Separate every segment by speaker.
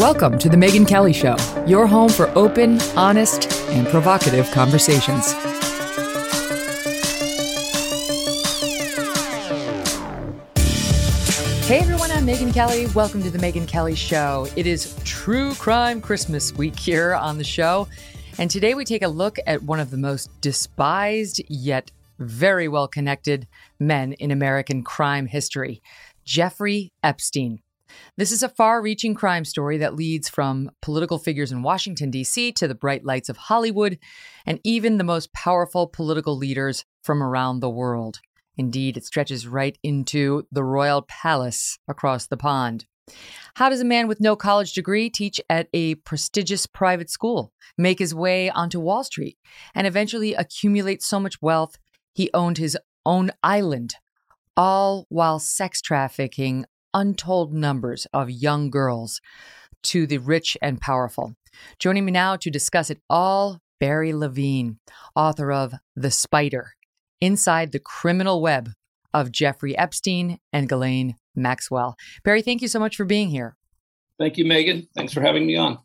Speaker 1: Welcome to The Megyn Kelly Show, your home for open, honest, and provocative conversations. Hey everyone, I'm Megyn Kelly. Welcome to The Megyn Kelly Show. It is True Crime Christmas week here on the show. And today we take a look at one of the most despised yet very well connected men in American crime history, Jeffrey Epstein. This is a far reaching crime story that leads from political figures in Washington, D.C., to the bright lights of Hollywood, and even the most powerful political leaders from around the world. Indeed, it stretches right into the royal palace across the pond. How does a man with no college degree teach at a prestigious private school, make his way onto Wall Street, and eventually accumulate so much wealth he owned his own island, all while sex trafficking untold numbers of young girls to the rich and powerful? Joining me now to discuss it all, Barry Levine, author of The Spider inside the criminal web of Jeffrey Epstein and Ghislaine Maxwell. Barry, thank you so much for being here.
Speaker 2: Thank you, Megyn. Thanks for having me on.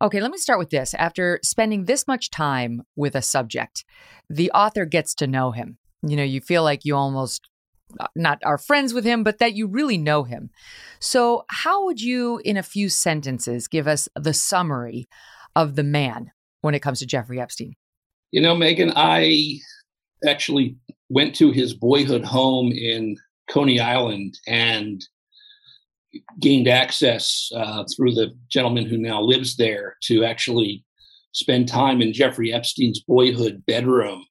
Speaker 1: Okay, let me start with this. After spending this much time with a subject, the author gets to know him. You know, you feel like you almost not are friends with him, but that you really know him. So, how would you, in a few sentences, give us the summary of the man when it comes to Jeffrey Epstein?
Speaker 2: You know, Megyn, I actually went to his boyhood home in Coney Island and gained access uh, through the gentleman who now lives there to actually spend time in Jeffrey Epstein's boyhood bedroom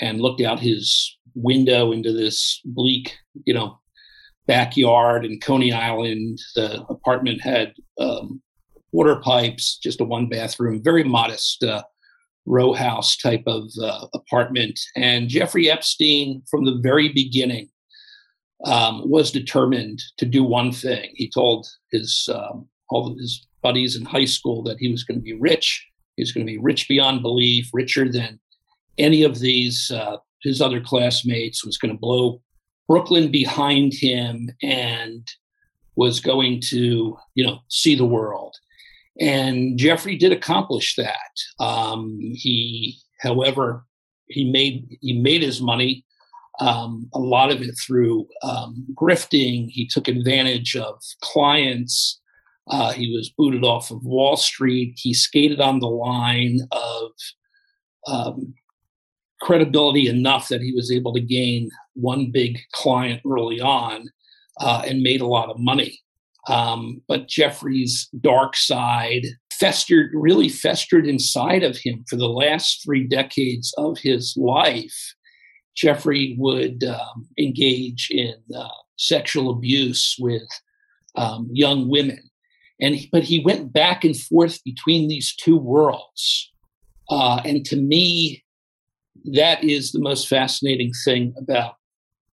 Speaker 2: and looked out his window into this bleak, you know, backyard in Coney Island. The apartment had um, water pipes, just a one bathroom, very modest uh, row house type of uh, apartment. And Jeffrey Epstein, from the very beginning, um, was determined to do one thing. He told his um, all of his buddies in high school that he was going to be rich. He was going to be rich beyond belief, richer than any of these uh, his other classmates. Was going to blow Brooklyn behind him and was going to, you know, see the world. And Jeffrey did accomplish that. Um, he, however, he made he made his money um, a lot of it through um, grifting. He took advantage of clients. Uh, he was booted off of Wall Street. He skated on the line of um, credibility enough that he was able to gain one big client early on uh, and made a lot of money. Um, but Jeffrey's dark side festered, really festered inside of him for the last three decades of his life. Jeffrey would um, engage in uh, sexual abuse with um, young women, and but he went back and forth between these two worlds. Uh, and to me, that is the most fascinating thing about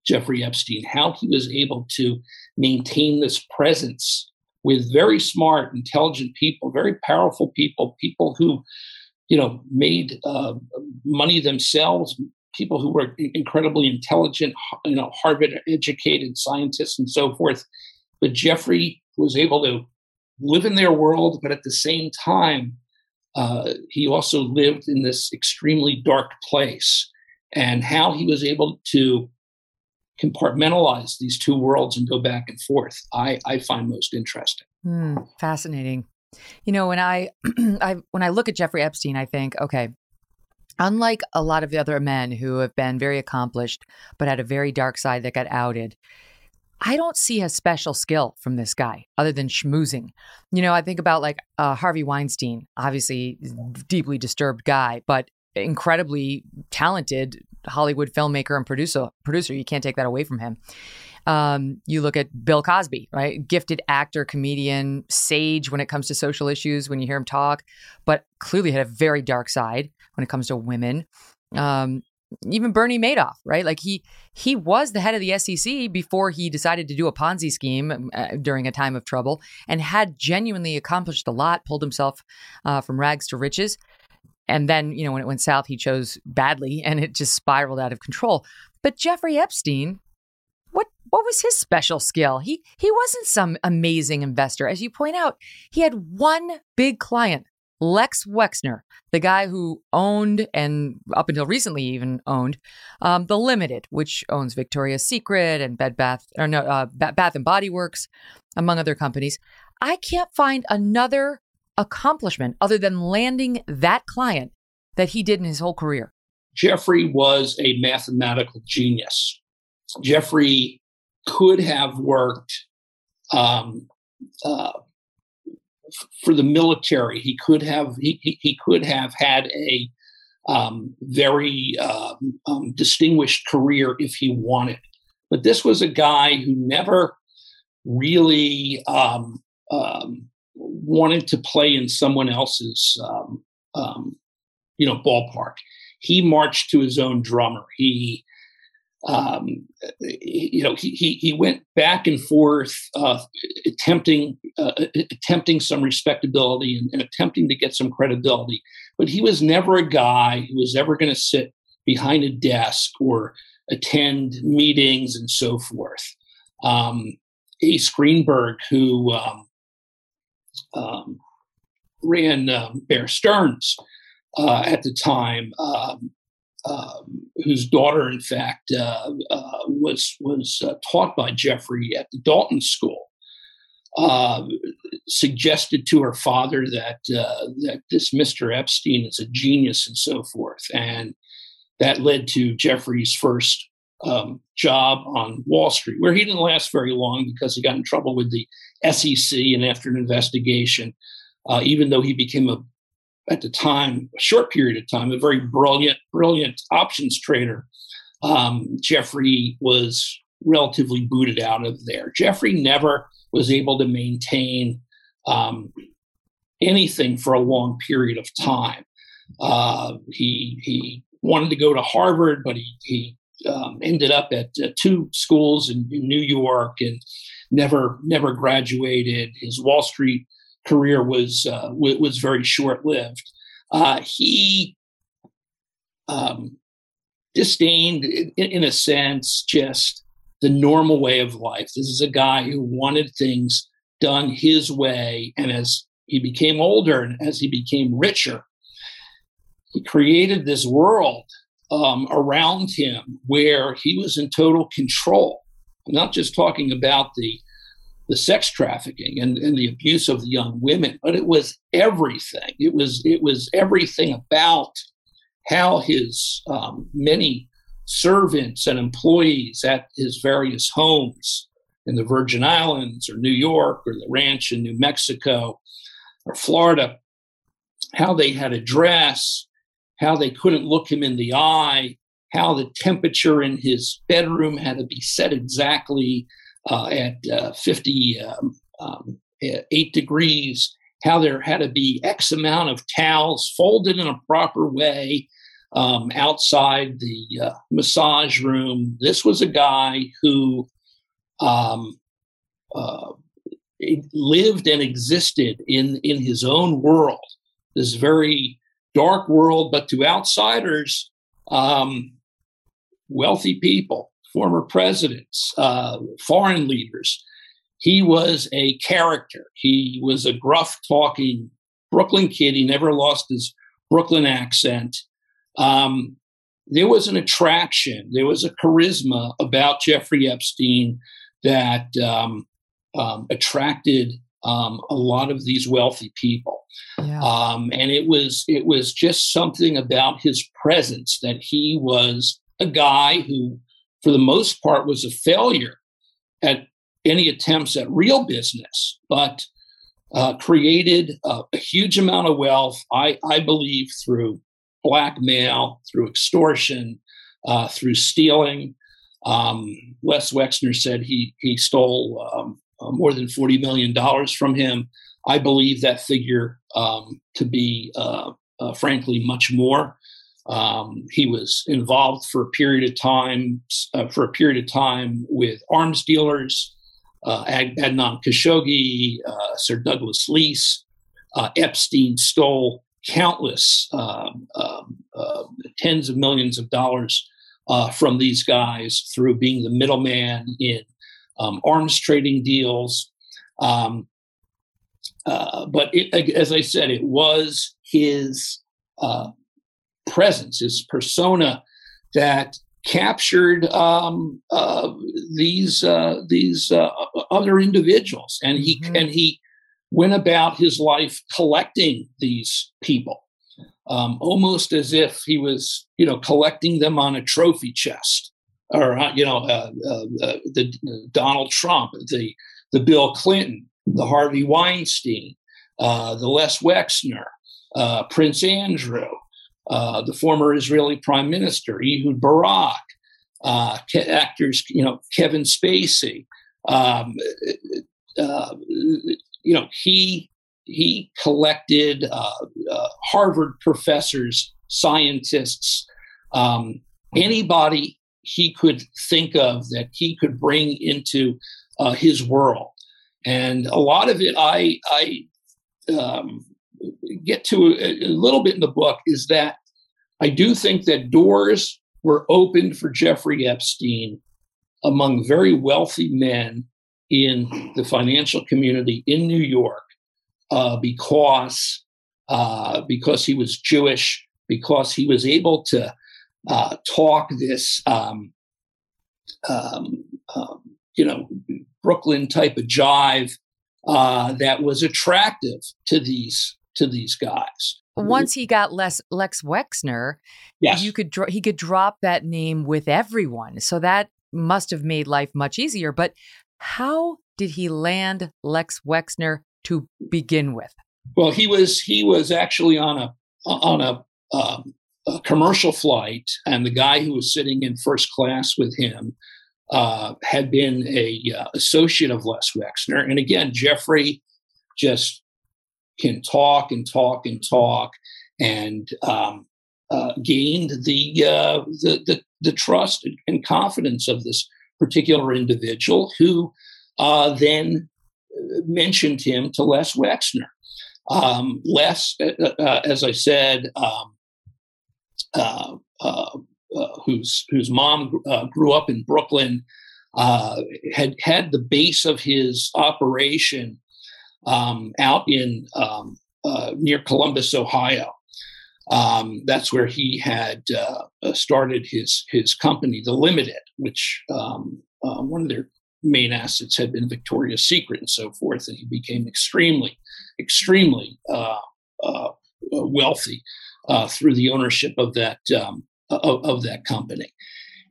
Speaker 2: Jeffrey Epstein, how he was able to maintain this presence with very smart, intelligent people, very powerful people, people who, you know, made uh, money themselves, people who were incredibly intelligent, you know, Harvard educated scientists and so forth. But Jeffrey was able to live in their world, but at the same time, uh, he also lived in this extremely dark place. And how he was able to compartmentalize these two worlds and go back and forth, I, I find most interesting.
Speaker 1: Mm, fascinating. You know, when I, I when I look at Jeffrey Epstein, I think, okay, unlike a lot of the other men who have been very accomplished but had a very dark side that got outed, I don't see a special skill from this guy other than schmoozing. You know, I think about like uh, Harvey Weinstein, obviously deeply disturbed guy, but incredibly talented Hollywood filmmaker and producer. Producer, you can't take that away from him. Um, you look at Bill Cosby, right? Gifted actor, comedian, sage when it comes to social issues when you hear him talk, but clearly had a very dark side when it comes to women. Um, even Bernie Madoff, right? Like he he was the head of the SEC before he decided to do a Ponzi scheme um, uh, during a time of trouble, and had genuinely accomplished a lot, pulled himself uh, from rags to riches. And then, you know, when it went south, he chose badly, and it just spiraled out of control. But Jeffrey Epstein, what what was his special skill? He he wasn't some amazing investor, as you point out. He had one big client Lex Wexner, the guy who owned and up until recently even owned um, the Limited, which owns Victoria's Secret and Bed Bath or no uh, Bath and Body Works, among other companies. I can't find another accomplishment other than landing that client that he did in his whole career.
Speaker 2: Jeffrey was a mathematical genius. Jeffrey could have worked um, uh, for the military. He could have he, he could have had a um, very um, um, distinguished career if he wanted. But this was a guy who never really um, um, wanted to play in someone else's um, you know ballpark. He marched to his own drummer. He um, you know, he, he, he went back and forth, uh, attempting uh, attempting some respectability and, and, attempting to get some credibility. But he was never a guy who was ever going to sit behind a desk or attend meetings and so forth. Um, Ace Greenberg, who um, um, ran um, Bear Stearns uh, at the time, um, whose daughter, in fact, uh, uh, was was uh, taught by Jeffrey at the Dalton School, uh, suggested to her father that that this Mr. Epstein is a genius and so forth, and that led to Jeffrey's first um, job on Wall Street, where he didn't last very long because he got in trouble with the SEC, and after an investigation, uh, even though he became a at the time, a short period of time, a very brilliant, brilliant options trader. Um, Jeffrey was relatively booted out of there. Jeffrey never was able to maintain um, anything for a long period of time. Uh, he he wanted to go to Harvard, but he he um, ended up at uh, two schools in, in, New York and never never graduated. His Wall Street career was uh, w- was very short lived. Uh, he um, disdained, in, in a sense, just the normal way of life. This is a guy who wanted things done his way, and as he became older and as he became richer, he created this world um, around him where he was in total control. I'm not just talking about the the sex trafficking and, and the abuse of the young women, but it was everything. It was it was everything about how his um, many servants and employees at his various homes in the Virgin Islands or New York or the ranch in New Mexico or Florida, how they had a dress, how they couldn't look him in the eye, how the temperature in his bedroom had to be set exactly at uh, 58 um, um, degrees, how there had to be X amount of towels folded in a proper way um, outside the uh, massage room. This was a guy who um, uh, lived and existed in, in his own world, this very dark world, but to outsiders, um, wealthy people former presidents, uh, foreign leaders. He was a character. He was a gruff talking Brooklyn kid. He never lost his Brooklyn accent. Um, there was an attraction, there was a charisma about Jeffrey Epstein that um, um, attracted um, a lot of these wealthy people. Yeah. Um, and it was it was just something about his presence that he was a guy who, for the most part, was a failure at any attempts at real business, but uh, created a, a, huge amount of wealth. I, I believe through blackmail, through extortion, uh, through stealing. Um, Wexner said he he stole um, uh, more than forty million dollars from him. I believe that figure um, to be, uh, uh, frankly, much more. Um, he was involved for a period of time uh, for a period of time with arms dealers, uh, Adnan Khashoggi, uh, Sir Douglas Leese. Epstein stole countless um, um, tens of millions of dollars from these guys through being the middleman in um, arms trading deals. Um, uh, but it, as I said, it was his uh, presence, his persona, that captured um, uh, these uh, these uh, other individuals, and he mm-hmm. and he went about his life collecting these people, um, almost as if he was, you know, collecting them on a trophy chest or uh, you know uh, uh, uh the Donald Trump, the the Bill Clinton, the Harvey Weinstein, uh, the Les Wexner, uh, Prince Andrew, the former Israeli Prime Minister Ehud Barak, actors you know Kevin Spacey. Um, you know he he collected Harvard professors, scientists, um, anybody he could think of that he could bring into uh, his world. And a lot of it, I, I um, get to a, a little bit in the book, is that I do think that doors were opened for Jeffrey Epstein among very wealthy men in the financial community in New York uh, because uh, because he was Jewish, because he was able to uh, talk this, um, um, um, you know, Brooklyn type of jive uh, that was attractive to these to these guys.
Speaker 1: Once he got Les Lex Wexner,
Speaker 2: yes.
Speaker 1: you could dro- he could drop that name with everyone. So that must have made life much easier. But how did he land Lex Wexner to begin with?
Speaker 2: Well, he was he was actually on a on a um, a commercial flight, and the guy who was sitting in first class with him uh, had been a uh, associate of Les Wexner. And again, Jeffrey just can talk and talk and talk, and um, uh, gained the, uh, the, the the trust and confidence of this particular individual, who uh, then uh, mentioned him to Les Wexner. Um, Les, as I said, um, uh, uh, uh, whose whose mom grew up in Brooklyn, had had the base of his operation um, out in um, near Columbus, Ohio. Um, that's where he had uh, started his his company, The Limited, which um, uh, one of their main assets had been Victoria's Secret and so forth, and he became extremely, extremely uh, wealthy uh, through the ownership of that um, of, of, that company.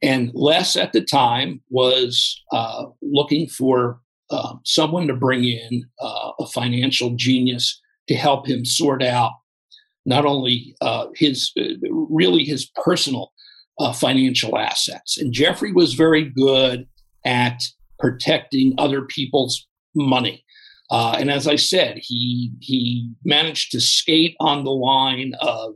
Speaker 2: And Les at the time was uh, looking for uh, someone to bring in uh, a financial genius to help him sort out not only uh, his uh, really his personal financial assets. And Jeffrey was very good at protecting other people's money. Uh, and as I said, he he managed to skate on the line of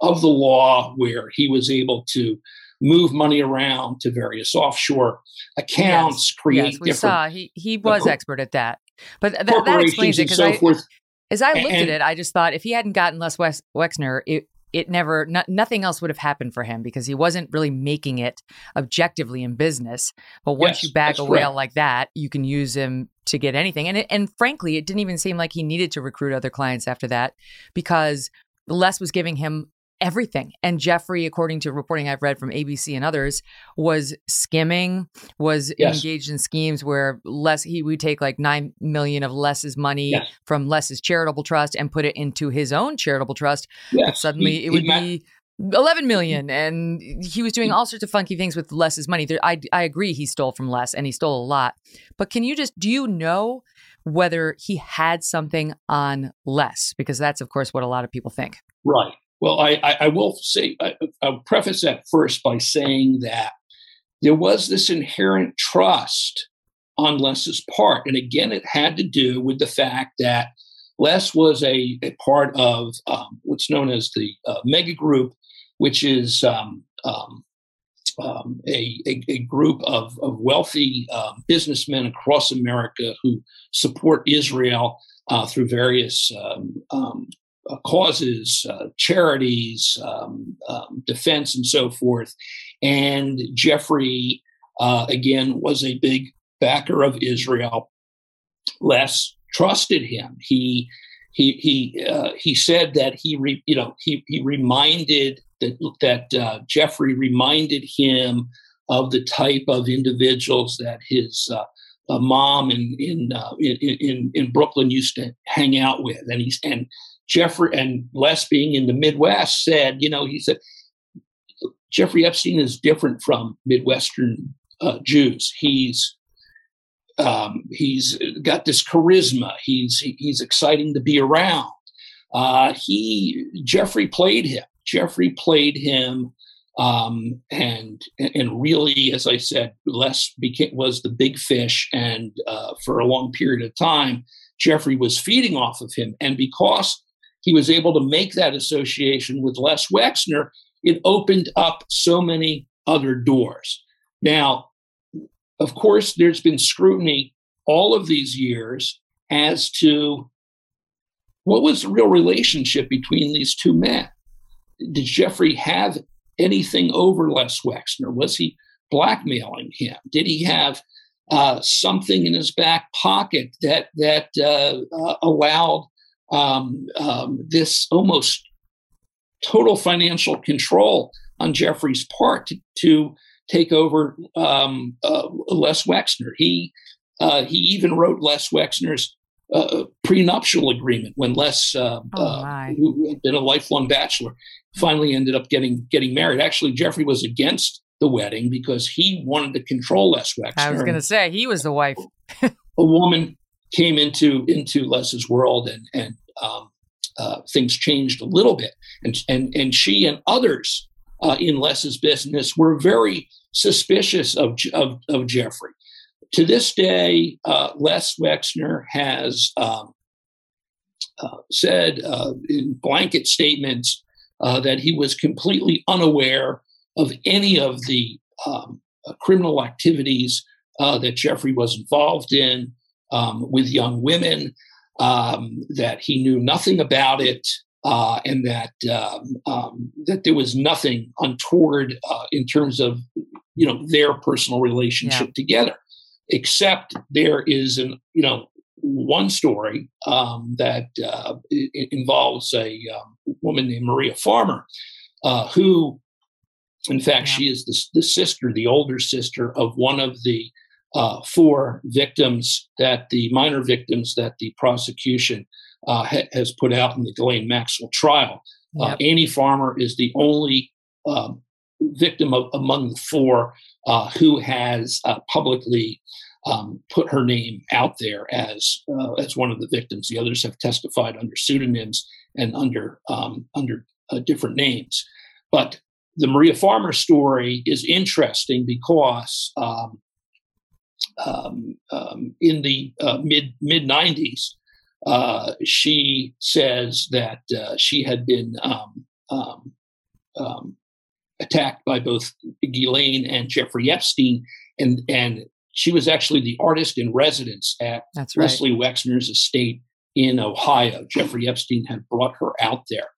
Speaker 2: of the law where he was able to move money around to various offshore accounts,
Speaker 1: yes.
Speaker 2: create
Speaker 1: yes, we
Speaker 2: different.
Speaker 1: Saw. He he was uh, expert at that, but th- that explains it because so I, forth. as I looked and, at it, I just thought if he hadn't gotten Les Wex- Wexner, it it never nothing else would have happened for him because he wasn't really making it objectively in business but once yes, you bag a whale like that you can use him to get anything and it, and frankly it didn't even seem like he needed to recruit other clients after that because Les was giving him everything. And Jeffrey, according to reporting I've read from ABC and others, was skimming, was yes. engaged in schemes where Les he would take like nine million of Les's money yes. from Les's charitable trust and put it into his own charitable trust. Yes. But suddenly he, it would be 11 million and he was doing all sorts of funky things with les's money there, I, I agree he stole from les and he stole a lot but can you just do you know whether he had something on les because that's of course what a lot of people think
Speaker 2: right well i i, I will say I, i'll preface that first by saying that there was this inherent trust on les's part. And again it had to do with the fact that Les was a, a part of um, what's known as the uh, mega group which is um, um, um, a, a, a, group of, of wealthy um, businessmen across America who support Israel uh, through various um, um, uh, causes, uh, charities, defense, and so forth. And Jeffrey, uh, again, was a big backer of Israel. Les trusted him. He he he uh, he said that he re, you know he he reminded that that uh, Jeffrey reminded him of the type of individuals that his uh, mom in in, in in Brooklyn used to hang out with, and he's and Jeffrey and Les being in the Midwest said, you know, he said Jeffrey Epstein is different from Midwestern uh, Jews. He's um, he's got this charisma. He's he's exciting to be around. Uh, he Jeffrey played him. Jeffrey played him, um, and and really, as I said, Les became was the big fish, and uh, for a long period of time, Jeffrey was feeding off of him, and because he was able to make that association with Les Wexner, it opened up so many other doors. Now, of course, there's been scrutiny all of these years as to what was the real relationship between these two men. Did Jeffrey have anything over Les Wexner? Was he blackmailing him? Did he have uh, something in his back pocket that that uh, uh, allowed um, um, this almost total financial control on Jeffrey's part to, to take over um, uh, Les Wexner. He uh, he even wrote Les Wexner's uh, prenuptial agreement when Les, uh, oh uh, who had been a lifelong bachelor, finally ended up getting getting married. Actually, Jeffrey was against the wedding because he wanted to control Les Wexner.
Speaker 1: I was going to say he was the wife.
Speaker 2: a woman came into into Les's world, and and um, uh, things changed a little bit, and and and she and others uh, in Les's business were very suspicious of, of, of Jeffrey. To this day, uh, Les Wexner has um, uh, said uh, in blanket statements uh, that he was completely unaware of any of the um, criminal activities that Jeffrey was involved in um, with young women, um, that he knew nothing about it, uh, and that um, um, that there was nothing untoward uh, in terms of you know their personal relationship yeah. together, except there is an you know one story um, that uh, involves a um, woman named Maria Farmer, uh, who, in fact, yeah. she is the, the sister, the older sister of one of the uh, four victims that the minor victims that the prosecution uh, ha- has put out in the Ghislaine Maxwell trial. Uh. Annie Farmer is the only um, victim of, among the four uh, who has uh, publicly um, put her name out there as uh, as one of the victims. The others have testified under pseudonyms and under um, under different names. But the Maria Farmer story is interesting because um, um, um in the uh, mid mid 90s, uh, she says that uh, she had been um, um, um, attacked by both Ghislaine and Jeffrey Epstein, and and she was actually the artist in residence at right. Leslie Wexner's estate in Ohio. Jeffrey Epstein had brought her out there,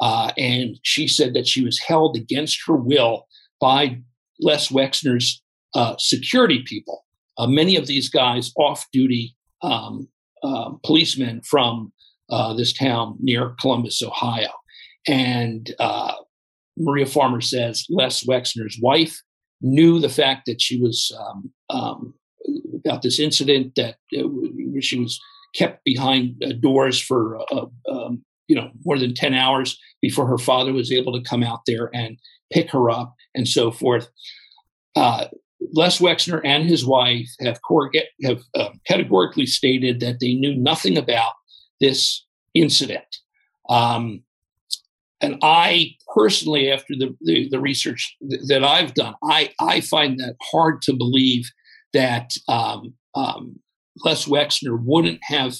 Speaker 2: uh, and she said that she was held against her will by Les Wexner's uh, security people. Uh, many of these guys off-duty um, uh, policemen from uh, this town near Columbus, Ohio. and uh, Maria Farmer says Les Wexner's wife knew the fact that she was um, um, about this incident that uh, she was kept behind uh, doors for um, you know more than 10 hours before her father was able to come out there and pick her up and so forth uh, les wexner and his wife have, have uh, categorically stated that they knew nothing about this incident. Um, and i personally after the, the, the research th- that i've done I, I find that hard to believe that um, um, Les Wexner wouldn't have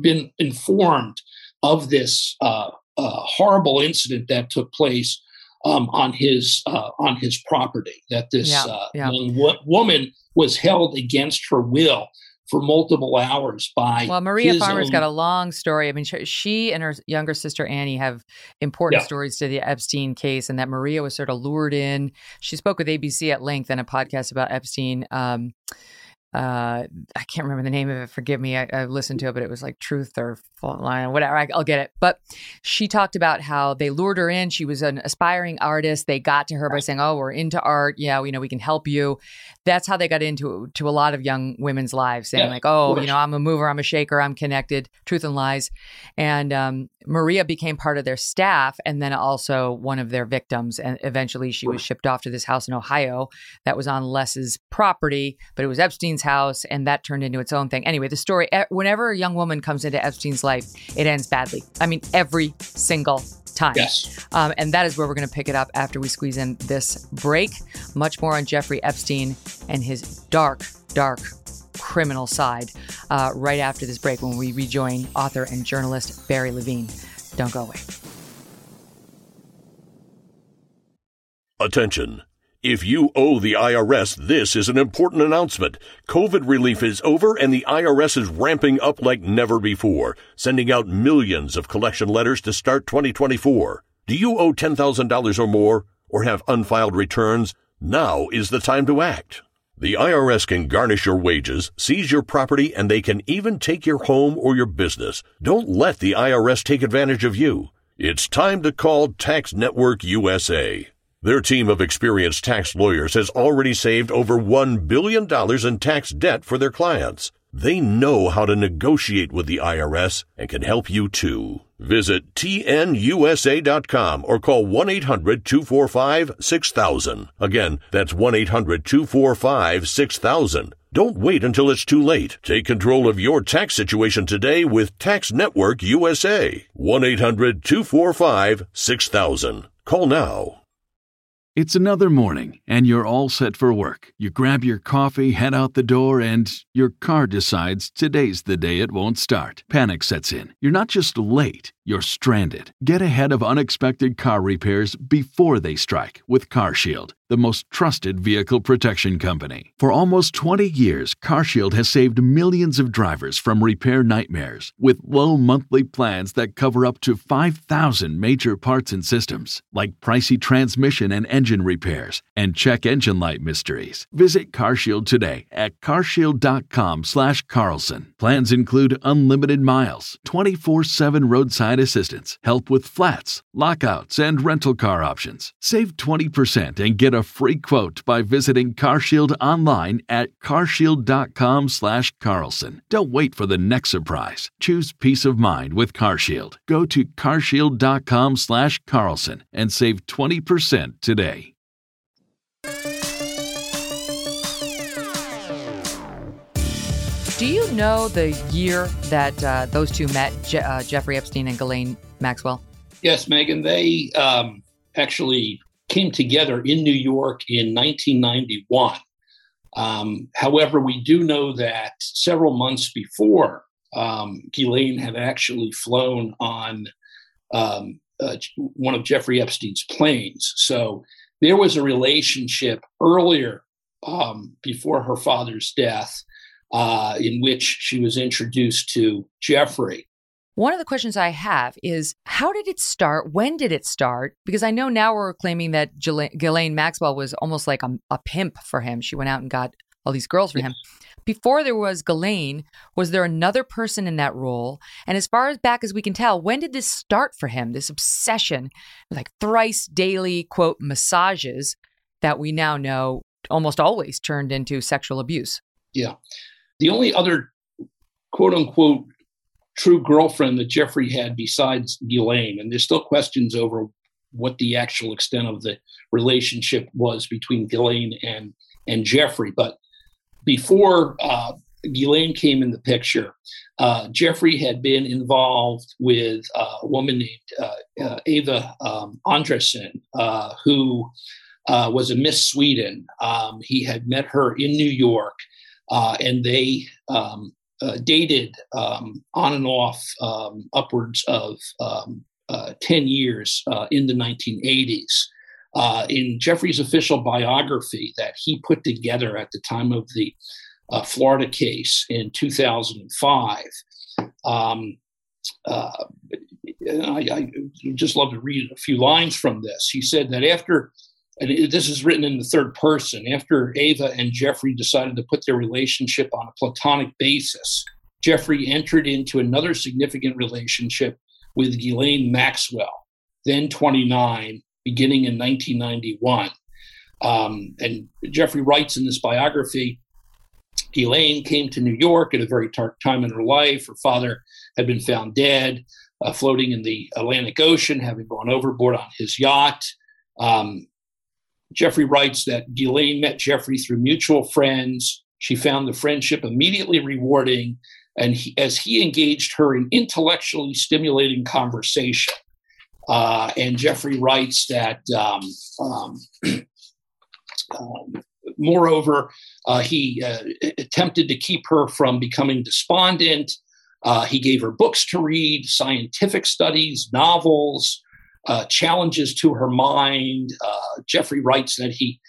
Speaker 2: been informed of this uh, uh, horrible incident that took place um, on his uh, on his property. That this yeah, uh, yeah. wo- woman was held against her will for multiple hours by.
Speaker 1: Well, Maria Farmer's own... got a long story. I mean, she and her younger sister Annie have important yeah. stories to the Epstein case, and that Maria was sort of lured in. She spoke with ABC at length in a podcast about Epstein. Um, uh, I can't remember the name of it. Forgive me. I, I listened to it, but it was like Truth or Fault Line, whatever. I, will get it. But she talked about how they lured her in. She was an aspiring artist. They got to her by saying, "Oh, we're into art. Yeah, you know, we can help you." That's how they got into to a lot of young women's lives, saying yeah, like, "Oh, you know, I'm a mover, I'm a shaker, I'm connected." Truth and lies, and um, Maria became part of their staff, and then also one of their victims. And eventually, she was shipped off to this house in Ohio that was on Les's property, but it was Epstein's house, and that turned into its own thing. Anyway, the story whenever a young woman comes into Epstein's life, it ends badly. I mean, every single time.
Speaker 2: Yes.
Speaker 1: Um, and that is where we're going to pick it up after we squeeze in this break. Much more on Jeffrey Epstein and his dark, dark criminal side uh, right after this break when we rejoin author and journalist Barry Levine. Don't go away.
Speaker 3: Attention. If you owe the IRS, this is an important announcement. COVID relief is over and the IRS is ramping up like never before, sending out millions of collection letters to start 2024. Do you owe $10,000 or more or have unfiled returns? Now is the time to act. The IRS can garnish your wages, seize your property, and they can even take your home or your business. Don't let the IRS take advantage of you. It's time to call Tax Network USA. Their team of experienced tax lawyers has already saved over $1 billion in tax debt for their clients. They know how to negotiate with the IRS and can help you too. Visit tnusa.com or call 1 800 245 6000. Again, that's 1 800 245 6000. Don't wait until it's too late. Take control of your tax situation today with Tax Network USA. 1 800 245 6000. Call now.
Speaker 4: It's another morning, and you're all set for work. You grab your coffee, head out the door, and your car decides today's the day it won't start. Panic sets in. You're not just late, you're stranded. Get ahead of unexpected car repairs before they strike with CarShield, the most trusted vehicle protection company. For almost 20 years, CarShield has saved millions of drivers from repair nightmares with low monthly plans that cover up to 5,000 major parts and systems, like pricey transmission and engine repairs and check engine light mysteries. Visit CarShield today at carshield.com/carlson. Plans include unlimited miles, 24/7 roadside assistance, help with flats, lockouts, and rental car options. Save 20% and get a free quote by visiting CarShield online at carshield.com/carlson. Don't wait for the next surprise. Choose peace of mind with CarShield. Go to carshield.com/carlson and save 20% today.
Speaker 1: Do you know the year that uh, those two met, Je- uh, Jeffrey Epstein and Ghislaine Maxwell?
Speaker 2: Yes, Megyn. They um, actually came together in New York in 1991. Um, however, we do know that several months before, um, Ghislaine had actually flown on um, uh, one of Jeffrey Epstein's planes. So there was a relationship earlier um, before her father's death uh, in which she was introduced to Jeffrey.
Speaker 1: One of the questions I have is how did it start? When did it start? Because I know now we're claiming that Ghislaine Maxwell was almost like a, a, pimp for him. She went out and got all these girls for him. Before there was Ghislaine, was there another person in that role? And as far as back as we can tell, when did this start for him? This obsession, like thrice daily quote massages that we now know almost always turned into sexual abuse.
Speaker 2: Yeah. The only other quote unquote true girlfriend that Jeffrey had besides Ghislaine, and there's still questions over what the actual extent of the relationship was between Ghislaine and and Jeffrey. But before uh, Ghislaine came in the picture, uh, Jeffrey had been involved with uh, a woman named uh, uh, Eva um, Andersson, uh, who was a Miss Sweden. Um, he had met her in New York, and they um, dated um, on and off um, upwards of um, 10 years in the 1980s uh, in Jeffrey's official biography that he put together at the time of the uh, Florida case in 2005. Um, uh, I, I, just love to read a few lines from this. He said that after, and this is written in the third person, after Ava and Jeffrey decided to put their relationship on a platonic basis, Jeffrey entered into another significant relationship with Ghislaine Maxwell, then 29, beginning in 1991. Um, and Jeffrey writes in this biography Ghislaine came to New York at a very dark time in her life. Her father had been found dead, uh, floating in the Atlantic Ocean, having gone overboard on his yacht. Um, Jeffrey writes that Ghislaine met Jeffrey through mutual friends. She found the friendship immediately rewarding, and he, as he engaged her in intellectually stimulating conversation. Uh, and Jeffrey writes that, um, um, um, moreover, uh, he uh, attempted to keep her from becoming despondent. Uh, he gave her books to read, scientific studies, novels, uh, challenges to her mind. Uh, Jeffrey writes that he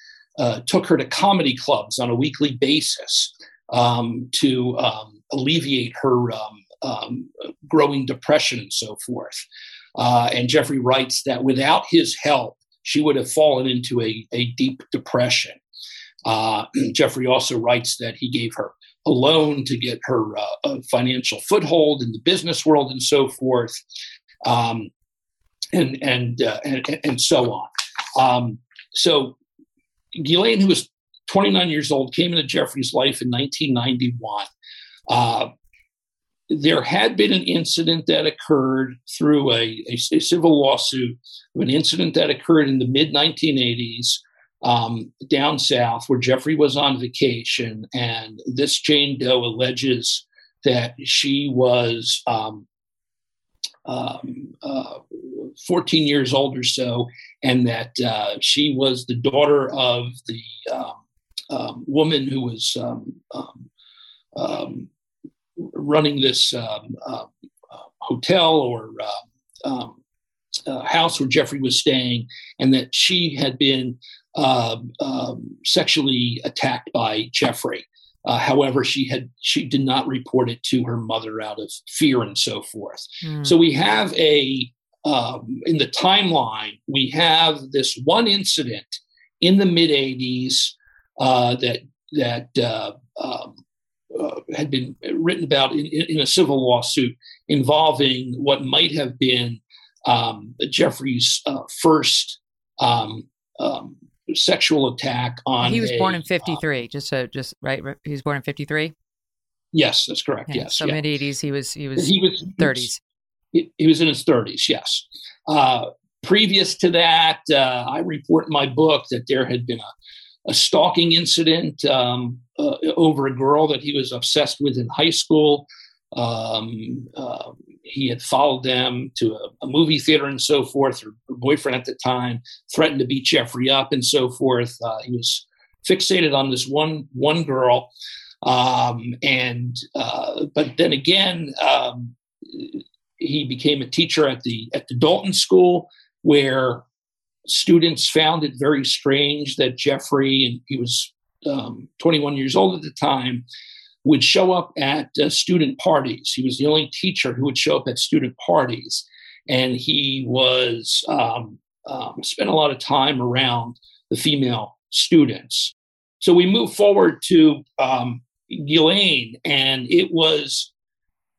Speaker 2: took her to comedy clubs on a weekly basis um, to um, alleviate her um, um growing depression and so forth. Uh, and Jeffrey writes that without his help, she would have fallen into a, a deep depression. Uh, Jeffrey also writes that he gave her a loan to get her uh, a financial foothold in the business world and so forth, um, and, and, uh, and, and so on. Um, so Ghislaine, who was 29 years old, came into Jeffrey's life in 1991. Uh, there had been an incident that occurred through a, a, a civil lawsuit an incident that occurred in the mid 1980s um, down south where Jeffrey was on vacation. And this Jane Doe alleges that she was um, um, uh, 14 years old or so, and that uh, she was the daughter of the um, um, woman who was um, running this um, uh, hotel or uh, um, uh, house where Jeffrey was staying, and that she had been um, um sexually attacked by Jeffrey. Uh, however, she had she did not report it to her mother out of fear and so forth. Mm. So we have a um, in the timeline we have this one incident in the mid '80s uh, that that um, uh, had been written about in, in, a civil lawsuit involving what might have been um, Jeffrey's uh, first um, um, sexual attack on.
Speaker 1: He was
Speaker 2: a,
Speaker 1: born in '53. Uh, just so, just right. He was born in '53.
Speaker 2: Yes, that's correct. Yeah, yes,
Speaker 1: so
Speaker 2: yeah.
Speaker 1: mid '80s. He was he was he was 30s.
Speaker 2: He, was in his 30s. Yes. Uh, previous to that, uh, I report in my book that there had been a a stalking incident um, uh, over a girl that he was obsessed with in high school. Um, uh, he had followed them to a, a, movie theater and so forth. Her, her, boyfriend at the time threatened to beat Jeffrey up and so forth. Uh, he was fixated on this one one girl, um, and uh, but then again, um, he became a teacher at the at the Dalton School where students found it very strange that Jeffrey, and he was um, 21 years old at the time, would show up at uh, student parties. He was the only teacher who would show up at student parties. And he was um, um, spent a lot of time around the female students. so we move forward to um, Ghislaine, and it was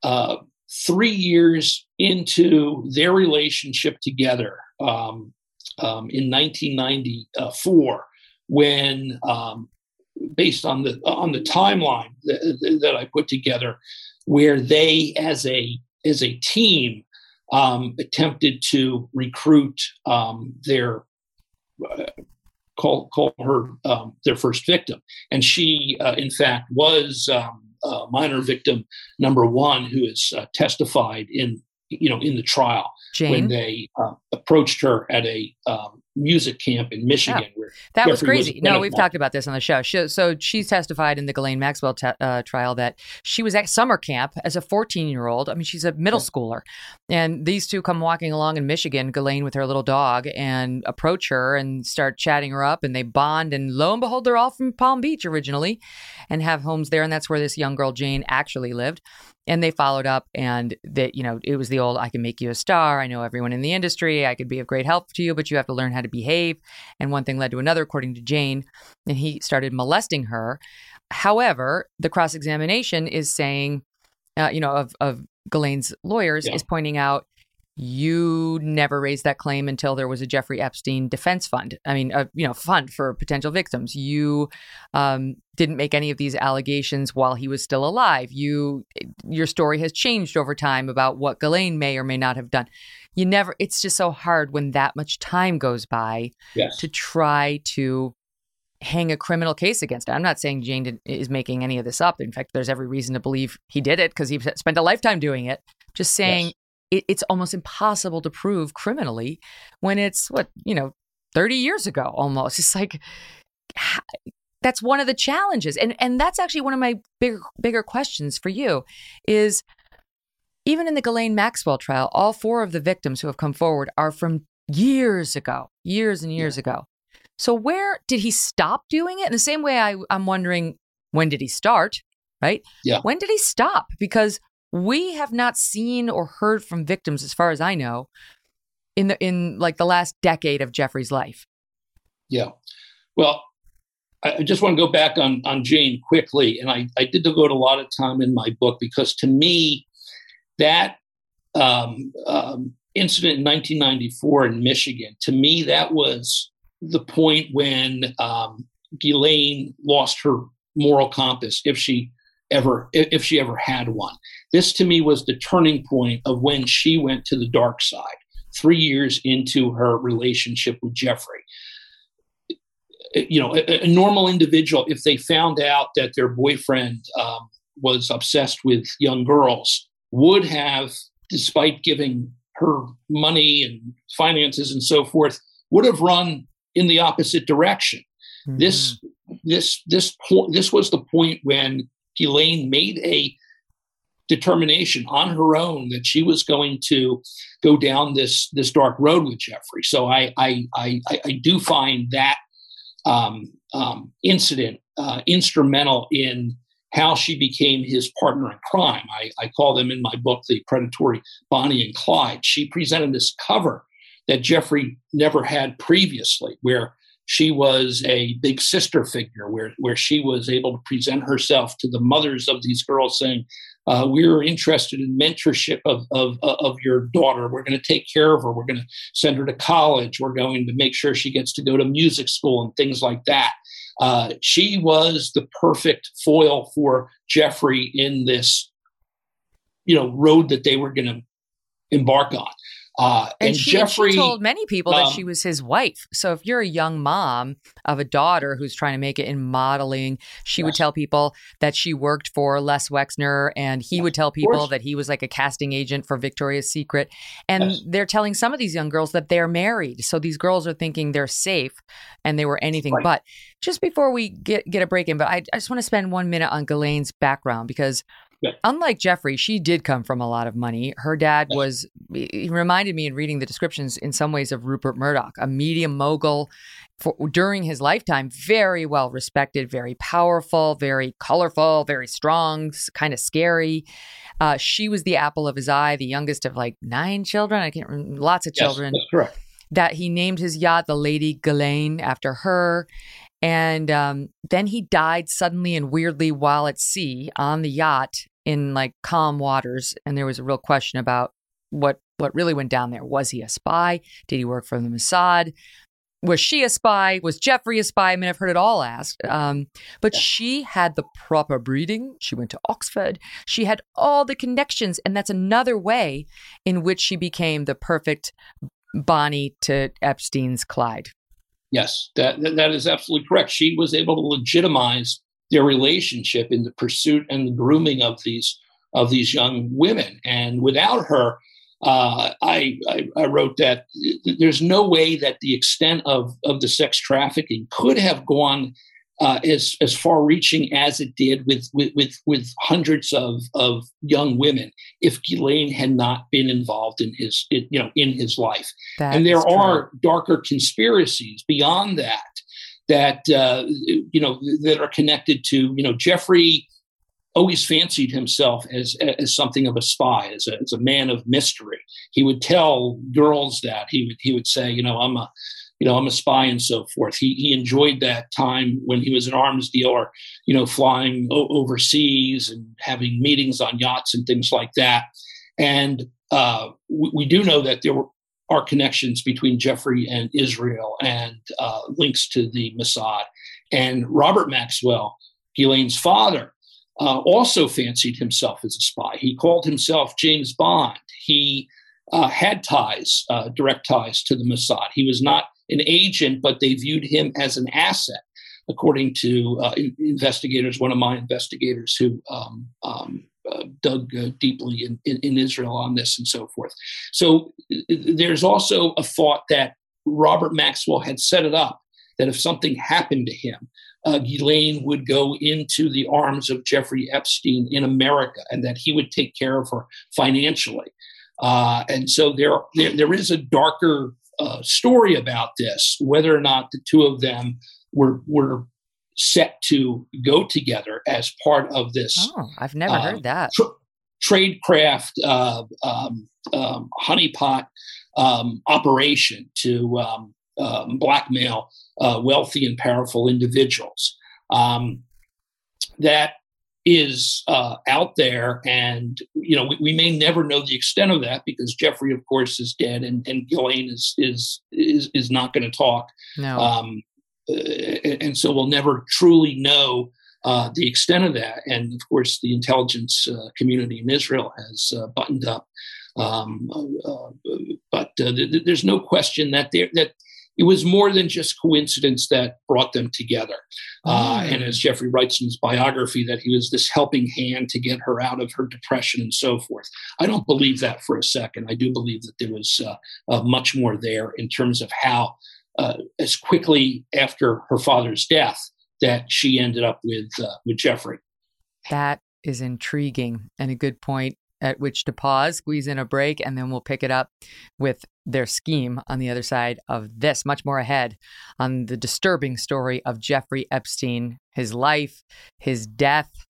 Speaker 2: uh, three years into their relationship together um, um, in 1994 when um, based on the on the timeline that, that, I put together, where they as a as a team um, attempted to recruit um, their uh, call call her um, their first victim, and she uh, in fact was uh, minor victim number one who has uh, testified in you know in the trial
Speaker 1: Jane?
Speaker 2: when they uh, approached her at a um, music camp in Michigan.
Speaker 1: Yeah.
Speaker 2: Where
Speaker 1: that
Speaker 2: Jeffrey
Speaker 1: was crazy.
Speaker 2: Was
Speaker 1: no, we've talked about this on the show. She, so she testified in the Ghislaine Maxwell te- uh, trial that she was at summer camp as a 14 year old. I mean, she's a middle yeah. schooler. And these two come walking along in Michigan, Ghislaine with her little dog, and approach her and start chatting her up. And they bond. And lo and behold, they're all from Palm Beach originally and have homes there. And that's where this young girl, Jane, actually lived and they followed up and that you know it was the old i can make you a star. I know everyone in the industry. I could be of great help to you but you have to learn how to behave. And one thing led to another according to jane and he started molesting her. However the cross-examination is saying uh, you know of, of Ghislaine's lawyers yeah. is pointing out you never raised that claim until there was a Jeffrey Epstein defense fund. I mean, a you know fund for potential victims. You um, didn't make any of these allegations while he was still alive. You your story has changed over time about what Ghislaine may or may not have done. You never. It's just so hard when that much time goes by
Speaker 2: yes.
Speaker 1: to try to hang a criminal case against it. I'm not saying Jane did, is making any of this up. In fact, there's every reason to believe he did it because he spent a lifetime doing it. Just saying. Yes it, it's almost impossible to prove criminally when it's what you know 30 years ago almost. It's like that's one of the challenges. And and that's actually one of my bigger bigger questions for you is even in the Ghislaine Maxwell trial all four of the victims who have come forward are from years ago years and years yeah. ago. So where did he stop doing it? In the same way I, i'm wondering when did he start right?
Speaker 2: Yeah.
Speaker 1: When did he stop? Because we have not seen or heard from victims, as far as I know, in the in like the last decade of Jeffrey's life.
Speaker 2: Yeah. Well, I just want to go back on on Jane quickly, and I, I did devote a lot of time in my book because to me, that um, um, incident in 1994 in Michigan, to me, that was the point when um, Ghislaine lost her moral compass, if she ever if she ever had one. This to me was the turning point of when she went to the dark side, three years into her relationship with Jeffrey. You know, a, a normal individual, if they found out that their boyfriend um, was obsessed with young girls, would have, despite giving her money and finances and so forth, would have run in the opposite direction. Mm-hmm. This this this point this was the point when Ghislaine made a determination on her own that she was going to go down this this dark road with Jeffrey. So I I I, I do find that um, um, incident uh, instrumental in how she became his partner in crime. I, I call them in my book the predatory Bonnie and Clyde. She presented this cover that Jeffrey never had previously, where she was a big sister figure where, where she was able to present herself to the mothers of these girls saying, uh, we're interested in mentorship of, of, of your daughter. We're going to take care of her. We're going to send her to college. We're going to make sure she gets to go to music school and things like that. Uh, she was the perfect foil for Jeffrey in this, you know, road that they were going to embark on. Uh,
Speaker 1: and,
Speaker 2: and
Speaker 1: she,
Speaker 2: Jeffrey
Speaker 1: she told many people
Speaker 2: um,
Speaker 1: that she was his wife. So if you're a young mom of a daughter who's trying to make it in modeling, she yes. would tell people that she worked for Les Wexner, and he yes, would tell people that he was like a casting agent for Victoria's Secret. And yes. they're telling some of these young girls that they're married. So these girls are thinking they're safe, and they were anything right. but. Just before we get get a break in, but I, I just want to spend one minute on Ghislaine's background because yeah. Unlike Jeffrey, she did come from a lot of money. Her dad was, he reminded me in reading the descriptions in some ways of Rupert Murdoch, a media mogul for, during his lifetime, very well respected, very powerful, very colorful, very strong, kind of scary. Uh, she was the apple of his eye, the youngest of like nine children. I can't remember, lots of
Speaker 2: yes,
Speaker 1: children.
Speaker 2: That's correct.
Speaker 1: That he named his yacht the Lady Ghislaine after her And um, then he died suddenly and weirdly while at sea on the yacht in like calm waters. And there was a real question about what what really went down there. Was he a spy? Did he work for the Mossad? Was she a spy? Was Jeffrey a spy? I mean, I've heard it all asked. Um, but she had the proper breeding. She went to Oxford. She had all the connections. And that's another way in which she became the perfect Bonnie to Epstein's Clyde.
Speaker 2: Yes, that, that is absolutely correct. She was able to legitimize their relationship in the pursuit and the grooming of these of these young women. And without her, uh, I, I, I, wrote that there's no way that the extent of, of the sex trafficking could have gone uh, as as far reaching as it did with with with, with hundreds of, of young women if Ghislaine had not been involved in his in, you know in his life. That and there are darker conspiracies beyond that that uh, you know that are connected to you know Jeffrey always fancied himself as as something of a spy, as a, as a man of mystery. He would tell girls that he would he would say, you know, I'm a you know, I'm a spy and so forth. He he enjoyed that time when he was an arms dealer, you know, flying o- overseas and having meetings on yachts and things like that. And uh, we, we, do know that there were are connections between Jeffrey and Israel and uh, links to the Mossad. And Robert Maxwell, Ghislaine's father, uh, also fancied himself as a spy. He called himself James Bond. He uh, had ties, uh, direct ties to the Mossad. He was not an agent, but they viewed him as an asset, according to uh, investigators. One of my investigators who um, um, uh, dug uh, deeply in, in, in, Israel on this and so forth. So there's also a thought that Robert Maxwell had set it up that if something happened to him, uh, Ghislaine would go into the arms of Jeffrey Epstein in America and that he would take care of her financially. Uh, and so there, there, there is a darker uh, story about this, whether or not the two of them were were set to go together as part of this.
Speaker 1: Oh, I've never uh, heard that.
Speaker 2: Tra- tradecraft uh, um, um, honeypot um, operation to um, um, blackmail uh, wealthy and powerful individuals. Um, that is uh, out there, and you know we, we, may never know the extent of that because Jeffrey, of course, is dead, and, and Ghislaine is is is, is not going to talk.
Speaker 1: No. Um,
Speaker 2: uh, and so we'll never truly know uh, the extent of that. And of course, the intelligence uh, community in Israel has uh, buttoned up. Um, uh, but th- there's no question that there that it was more than just coincidence that brought them together. Uh, mm. and as Jeffrey writes in his biography, that he was this helping hand to get her out of her depression and so forth. I don't believe that for a second. I do believe that there was uh, uh, much more there in terms of how, uh, as quickly after her father's death, that she ended up with uh, with Jeffrey.
Speaker 1: That is intriguing and a good point at which to pause, squeeze in a break, and then we'll pick it up with their scheme on the other side of this, much more ahead on the disturbing story of Jeffrey Epstein, his life, his death,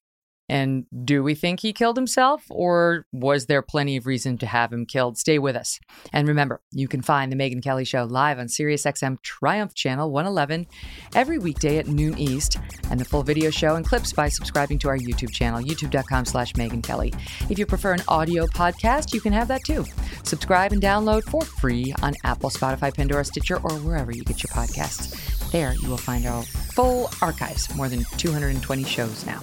Speaker 1: and do we think he killed himself, or was there plenty of reason to have him killed? Stay with us. And remember, you can find The Megyn Kelly Show live on SiriusXM Triumph Channel 111 every weekday at noon East, and the full video show and clips by subscribing to our YouTube channel, youtube.com slash Megyn Kelly. If you prefer an audio podcast, you can have that too. Subscribe and download for free on Apple, Spotify, Pandora, Stitcher, or wherever you get your podcasts. There, you will find our full archives, more than 220 shows now.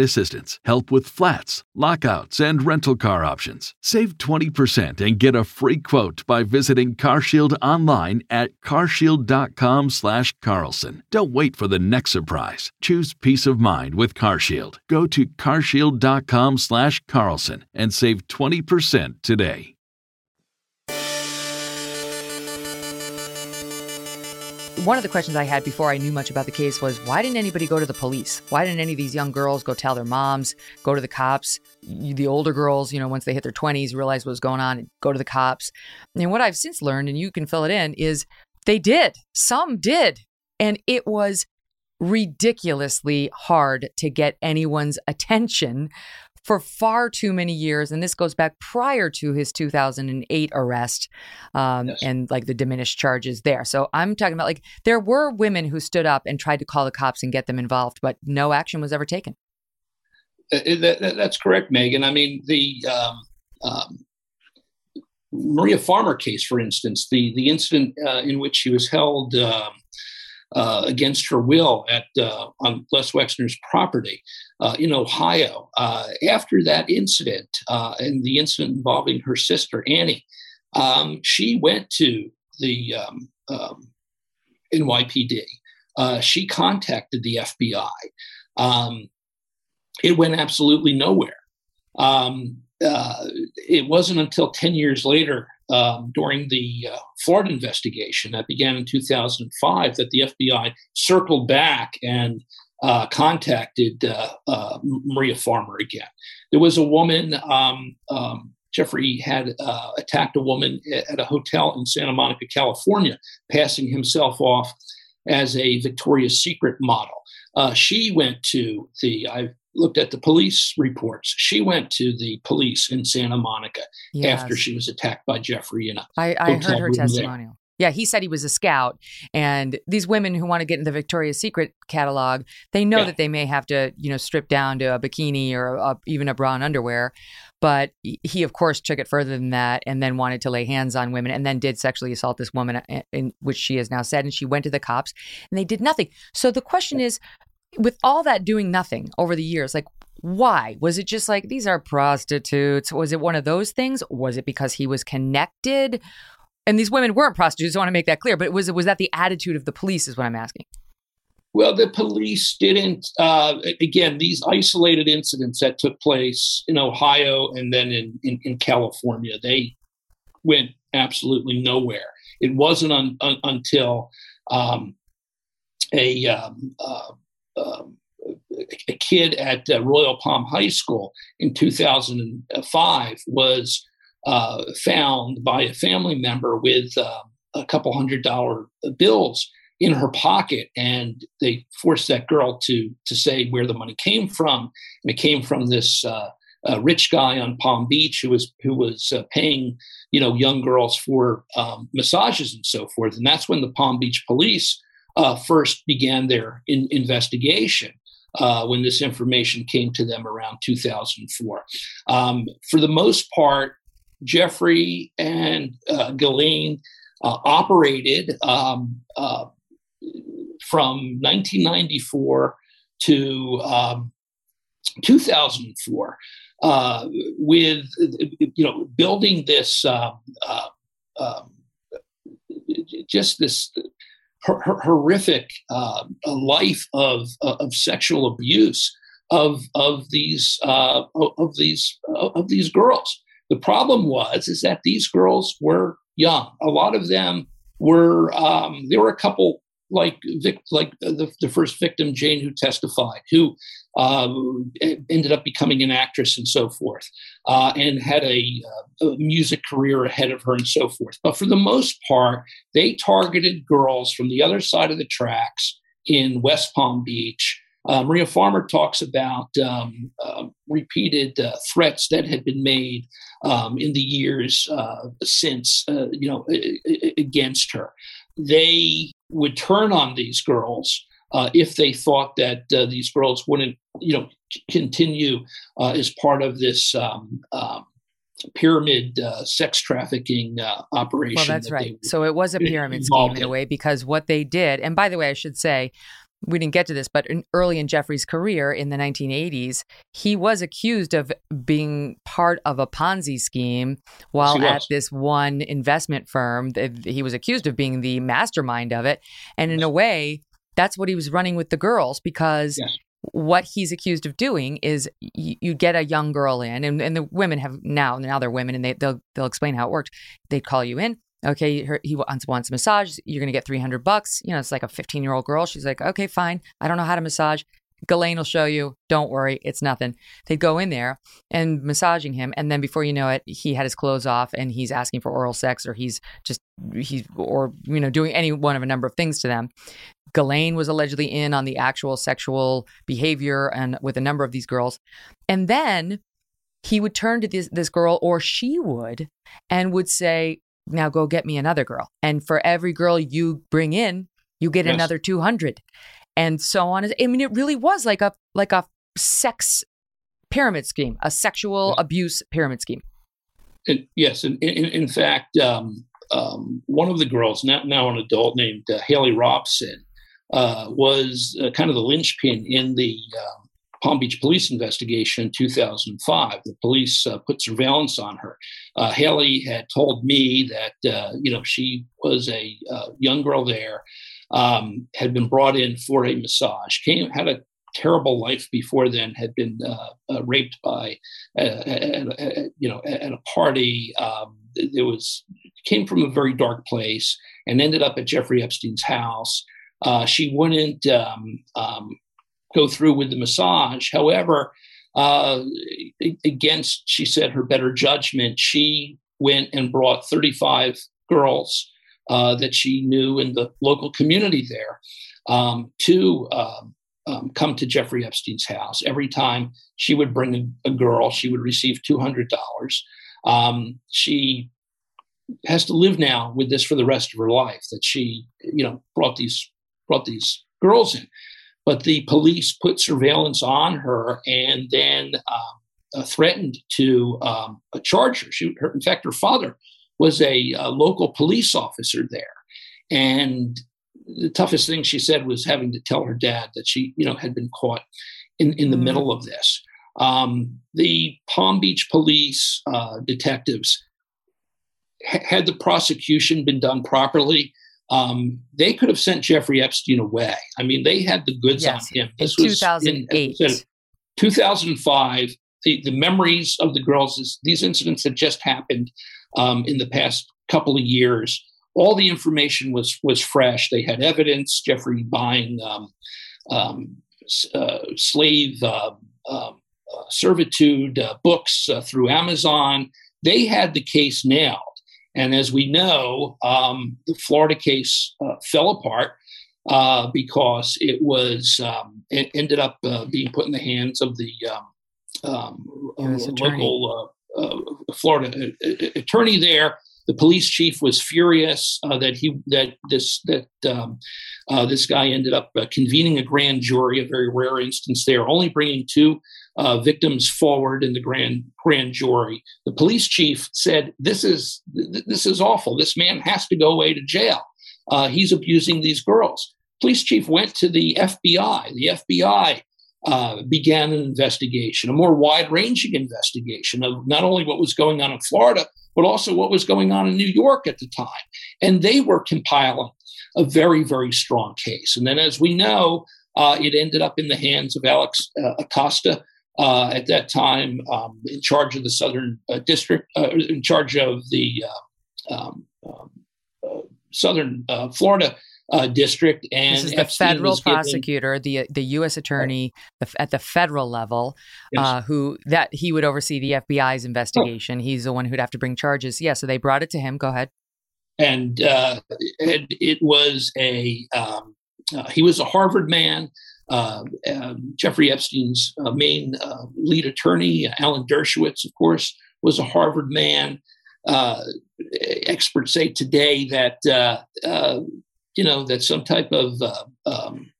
Speaker 4: assistance, help with flats, lockouts, and rental car options. Save 20% and get Get a free quote by visiting CarShield online at carshield.com/carlson. Don't wait for the next surprise. Choose peace of mind with CarShield. Go to carshield.com/carlson and save 20% today.
Speaker 1: One of the questions I had before I knew much about the case was why didn't anybody go to the police? Why didn't any of these young girls go tell their moms, go to the cops? The older girls, you know, once they hit their 20s, realize what was going on go to the cops. And what I've since learned, and you can fill it in, is they did. Some did. And it was ridiculously hard to get anyone's attention for far too many years. And this goes back prior to his 2008 arrest um, yes. and like the diminished charges there. So I'm talking about like there were women who stood up and tried to call the cops and get them involved, but no action was ever taken.
Speaker 2: Uh, uh that, that's correct, Megyn. I mean, the um, um, Maria Farmer case, for instance, the, the incident uh, in which she was held. Um, uh, against her will at uh, on Les Wexner's property uh, in Ohio. Uh, after that incident uh, and the incident involving her sister Annie, um, she went to the um, um, NYPD. Uh, she contacted the FBI. Um, it went absolutely nowhere. Um, it wasn't until 10 years later um, during the uh, Florida investigation that began in 2005 that the FBI circled back and uh, contacted uh, uh, Maria Farmer again. There was a woman, um, um, Jeffrey had uh, attacked a woman at a hotel in Santa Monica, California, passing himself off as a Victoria's Secret model. Uh, she went to the, I looked at the police reports. She went to the police in Santa Monica yes. after she was attacked by Jeffrey in a
Speaker 1: I, I heard her testimonial. There. Yeah, he said he was a scout. And these women who want to get in the Victoria's Secret catalog, they know yeah. that they may have to, you know, strip down to a bikini or a, even a bra and underwear. But he, of course, took it further than that and then wanted to lay hands on women and then did sexually assault this woman, in, in which she has now said. And she went to the cops and they did nothing. So the question is with all that doing nothing over the years, like why? Was it just like these are prostitutes? Was it one of those things? Was it because he was connected? And these women weren't prostitutes. I want to make that clear. But was was that the attitude of the police? Is what I'm asking.
Speaker 2: Well, the police didn't. Uh, again, these isolated incidents that took place in Ohio and then in in, in California, they went absolutely nowhere. It wasn't un, un, until um, a um, uh, um, a kid at uh, Royal Palm High School in 2005 was uh, found by a family member with uh, a couple hundred dollar bills in her pocket, and they forced that girl to to say where the money came from, and it came from this. Uh, rich guy on Palm Beach who was who was uh, paying you know young girls for um, massages and so forth, and that's when the Palm Beach police uh, first began their in- investigation. Uh, when this information came to them around 2004. Um, for the most part, Jeffrey and uh, uh, operated um, uh, from 1994 to um, 2004 uh, with you know building this uh, um, just this horrific uh, life of uh, of sexual abuse of of these uh, of these of these girls. The problem was is that these girls were young. A lot of them were. Um, there were a couple like Vic, like the, the first victim Jane who testified, who um, ended up becoming an actress and so forth, uh, and had a, uh, a, music career ahead of her and so forth. But for the most part, they targeted girls from the other side of the tracks in West Palm Beach. Uh, Maria Farmer talks about um, uh, repeated uh, threats that had been made um, in the years since, you know, against her. They would turn on these girls uh, if they thought that uh, these girls wouldn't, you know, continue uh, as part of this um, um, pyramid uh, sex trafficking uh, operation.
Speaker 1: Well, that's that right. So it was a pyramid scheme in a way because what they did, and by the way, I should say, we didn't get to this, but in, early in Jeffrey's career in the 1980s, he was accused of being part of a Ponzi scheme while at this one investment firm. He was accused of being the mastermind of it. And in a way, that's what he was running with the girls because yes. what he's accused of doing is you, you, get a young girl in, and, and the women have now, now they're women and they, they'll, they'll explain how it worked. They call you in Okay, he wants, wants a massage. You're going to get 300 bucks. You know, it's like a 15 year old girl. She's like, okay, fine. I don't know how to massage. Ghislaine will show you. Don't worry, it's nothing. They'd go in there and massaging him, and then before you know it, he had his clothes off and he's asking for oral sex, or he's just he's or you know doing any one of a number of things to them. Ghislaine was allegedly in on the actual sexual behavior and with a number of these girls, and then he would turn to this this girl, or she would, and would say, now go get me another girl. And for every girl you bring in, you get yes. another 200 and so on. I mean, it really was like a, like a sex pyramid scheme, a sexual yes. abuse pyramid scheme.
Speaker 2: And, yes. And in, in fact, um, um, one of the girls, now, now an adult named uh, Haley Robson, uh, was uh, kind of the linchpin in the um, Palm Beach police investigation in 2005. The police uh, put surveillance on her. Uh, Haley had told me that uh, you know she was a uh, young girl there, um, had been brought in for a massage, came had a terrible life before then, had been uh, uh, raped by you know at a party. Um, was came from a very dark place and ended up at Jeffrey Epstein's house. she wouldn't um, um go through with the massage. However, uh, against, she said, her better judgment, she went and brought 35 girls uh, that she knew in the local community there um, to um, um, come to Jeffrey Epstein's house. Every time she would bring a, girl, she would receive $200. Um, she has to live now with this for the rest of her life that she, you know, brought these brought these girls in but the police put surveillance on her and then uh, uh, threatened to um, charge her. She, her. In fact, her father was a, a, local police officer there, and the toughest thing she said was having to tell her dad that she, you know, had been caught in in the mm. middle of this. Um, the Palm Beach police uh, detectives had the prosecution been done properly, um, they could have sent Jeffrey Epstein away. I mean, they had the goods yes, on him.
Speaker 1: This in 2008.
Speaker 2: In, 2005, the, the memories of the girls, is, these incidents had just happened um, in the past couple of years. All the information was was fresh. They had evidence. Jeffrey buying um, um, uh, slave uh, uh, servitude uh, books uh, through Amazon. They had the case nailed. And as we know, um, the Florida case uh, fell apart uh, because it was um, it ended up uh, being put in the hands of the um, um local uh, uh, Florida uh, attorney there. The police chief was furious that he that this that um, this guy ended up convening a grand jury, a very rare instance there, only bringing two uh, victims forward in the grand grand jury. The police chief said, "This is this is awful. This man has to go away to jail. Uh, he's abusing these girls." Police chief went to the FBI. The FBI uh, began an investigation, a more wide ranging investigation of not only what was going on in Florida, but also what was going on in New York at the time. And they were compiling a very, very strong case. And then, as we know, uh, it ended up in the hands of Alex uh, Acosta, uh, at that time um, in charge of the Southern uh, District, uh, in charge of the um, um Southern uh, district. And
Speaker 1: this is the Epstein federal prosecutor, given, the the U.S. attorney right. the, at the federal level, yes. who that he would oversee the FBI's investigation. Oh. He's the one who'd have to bring charges. Yeah, so they brought it to him. Go ahead.
Speaker 2: And, and it was a um, he was a Harvard man. Uh, um, Jeffrey Epstein's uh, main uh, lead attorney, Alan Dershowitz, of course, was a Harvard man. Uh, experts say today that uh, uh, you know that some type of um,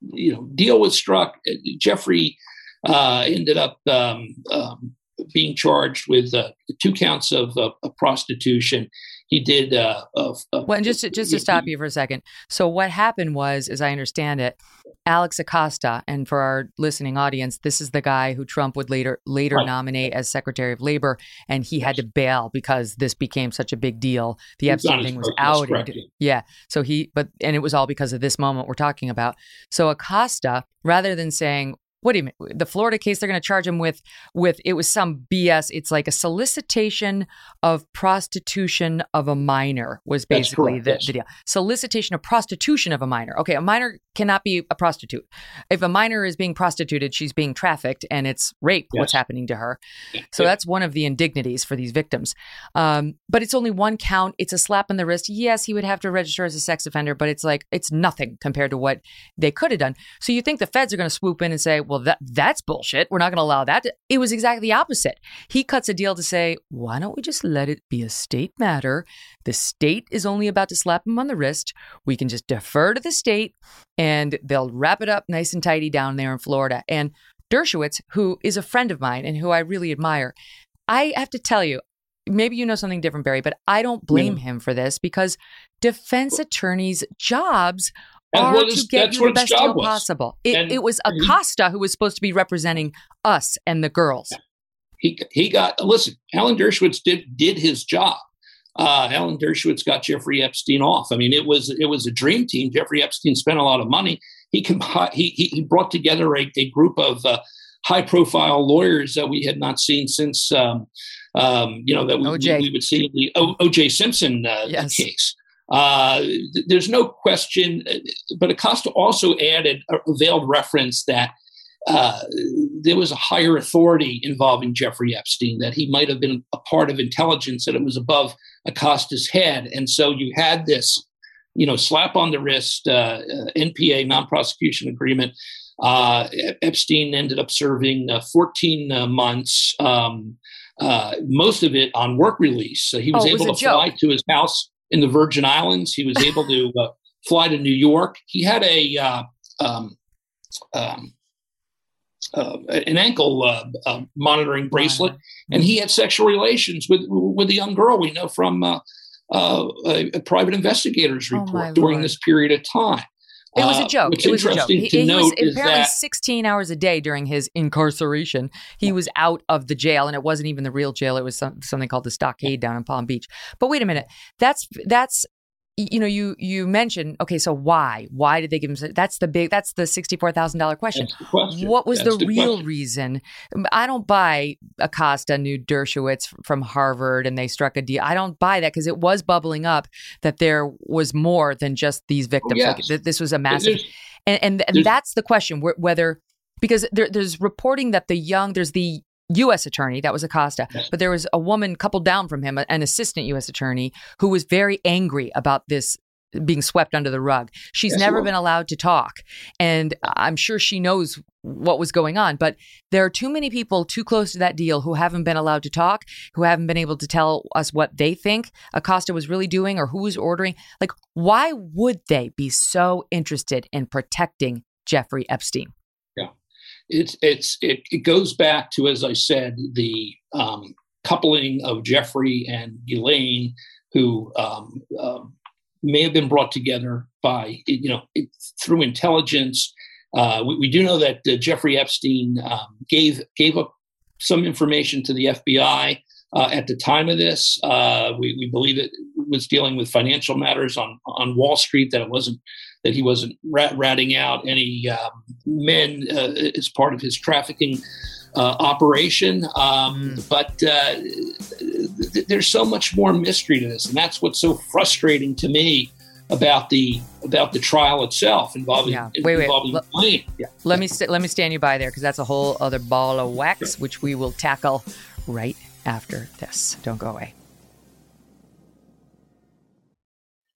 Speaker 2: you know deal was struck. Jeffrey ended up um, um, being charged with uh, two counts of, of prostitution. He did. Uh,
Speaker 1: well, and just to, just to stop you for a second. So what happened was, as I understand it, Alex Acosta, and for our listening audience, this is the guy who Trump would later later right. nominate as Secretary of Labor, and he yes. had to bail because this became such a big deal. The Epstein thing was outed. Yeah. So he, but and it was all because of this moment we're talking about. So Acosta, rather than saying, what do you mean? The Florida case they're going to charge him with with it was some BS. It's like a solicitation of prostitution of a minor was basically the, yes. the, deal. Solicitation of prostitution of a minor. Okay, a minor cannot be a prostitute. If a minor is being prostituted, she's being trafficked and it's rape yes. what's happening to her. So yeah. that's one of the indignities for these victims. Um, but it's only one count. It's a slap in the wrist. Yes, he would have to register as a sex offender, but it's like it's nothing compared to what they could have done. So you think the feds are going to swoop in and say, well, well, that that's bullshit. We're not going to allow that. It was exactly the opposite. He cuts a deal to say, why don't we just let it be a state matter? The state is only about to slap him on the wrist. We can just defer to the state and they'll wrap it up nice and tidy down there in Florida. And Dershowitz, who is a friend of mine and who I really admire, I have to tell you, maybe you know something different, Barry, but I don't blame him for this because defense attorneys' jobs are to get you the best deal was. possible. It, it was Acosta he, who was supposed to be representing us and the girls.
Speaker 2: He he got listen. Alan Dershowitz did did his job. Uh, Alan Dershowitz got Jeffrey Epstein off. I mean, it was it was a dream team. Jeffrey Epstein spent a lot of money. He comp- he, he brought together a, a group of uh, high profile lawyers that we had not seen since um, um, you know that we, we, we, would see the o- O.J. Simpson uh, yes. case. Uh, there's no question, but Acosta also added a veiled reference that uh, there was a higher authority involving Jeffrey Epstein, that he might have been a part of intelligence, that it was above Acosta's head. And so you had this, you know, slap on the wrist, uh, NPA, non prosecution agreement. Uh, Epstein ended up serving uh, 14 uh, months, um, most of it on work release. So he was oh, able was to fly to his house in the Virgin Islands. He was able to uh, fly to New York. He had a uh, um, um, uh, an ankle uh, uh, monitoring bracelet, and he had sexual relations with with a young girl we know from uh, a, a, private investigator's oh, report oh during Lord. this period of time.
Speaker 1: It was a joke. it was a joke. He, he was apparently that, 16 hours a day during his incarceration. He was out of the jail, and it wasn't even the real jail. It was some, something called the Stockade down in Palm Beach. But wait a minute. That's that's you know you you mentioned okay so why why did they give him that's the big that's the $64000 question. question. what was that's the, the real question. reason i don't buy acosta knew dershowitz from harvard and they struck a deal i don't buy that because it was bubbling up that there was more than just these oh, victims oh, yes. like, this was a massive and and, and that's the question whether because there, there's reporting that the young there's the U.S. attorney, that was Acosta, but there was a woman coupled down from him, an assistant U.S. attorney, who was very angry about this being swept under the rug. She's yes, never been allowed to talk. And I'm sure she knows what was going on. But there are too many people too close to that deal who haven't been allowed to talk, who haven't been able to tell us what they think Acosta was really doing or who was ordering. Like, why would they be so interested in protecting Jeffrey Epstein?
Speaker 2: It's it's it, it goes back to as I said the um, coupling of Jeffrey and Ghislaine, who um, uh, may have been brought together by you know through intelligence. Uh, we, we, do know that uh, Jeffrey Epstein um, gave gave up some information to the FBI uh, at the time of this. Uh, we, we believe it was dealing with financial matters on on Wall Street. That it wasn't that he wasn't rat- ratting out any um, men uh, as part of his trafficking uh, operation. Um, mm. But uh, th- there's so much more mystery to this, and that's what's so frustrating to me about the about the trial itself involving yeah. wait, involving
Speaker 1: wait. Yeah. Let me st- let me stand you by there because that's a whole other ball of wax, which we will tackle right after this. Don't go away.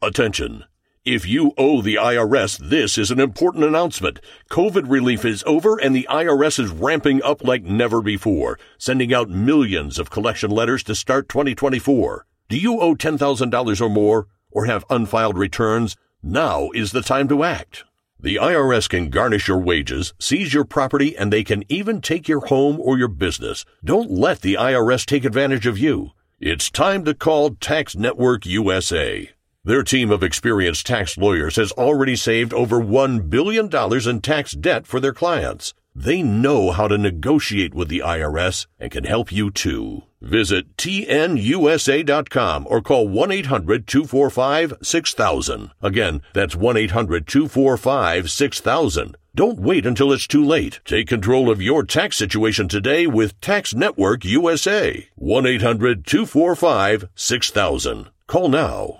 Speaker 3: Attention. If you owe the IRS, this is an important announcement. COVID relief is over and the IRS is ramping up like never before, sending out millions of collection letters to start 2024. Do you owe $10,000 or more or have unfiled returns? Now is the time to act. The IRS can garnish your wages, seize your property, and they can even take your home or your business. Don't let the IRS take advantage of you. It's time to call Tax Network USA. Their team of experienced tax lawyers has already saved over $1 billion in tax debt for their clients. They know how to negotiate with the IRS and can help you too. Visit tnusa.com or call 1 800 245 6000. Again, that's 1 800 245 6000. Don't wait until it's too late. Take control of your tax situation today with Tax Network USA. 1 800 245 6000. Call now.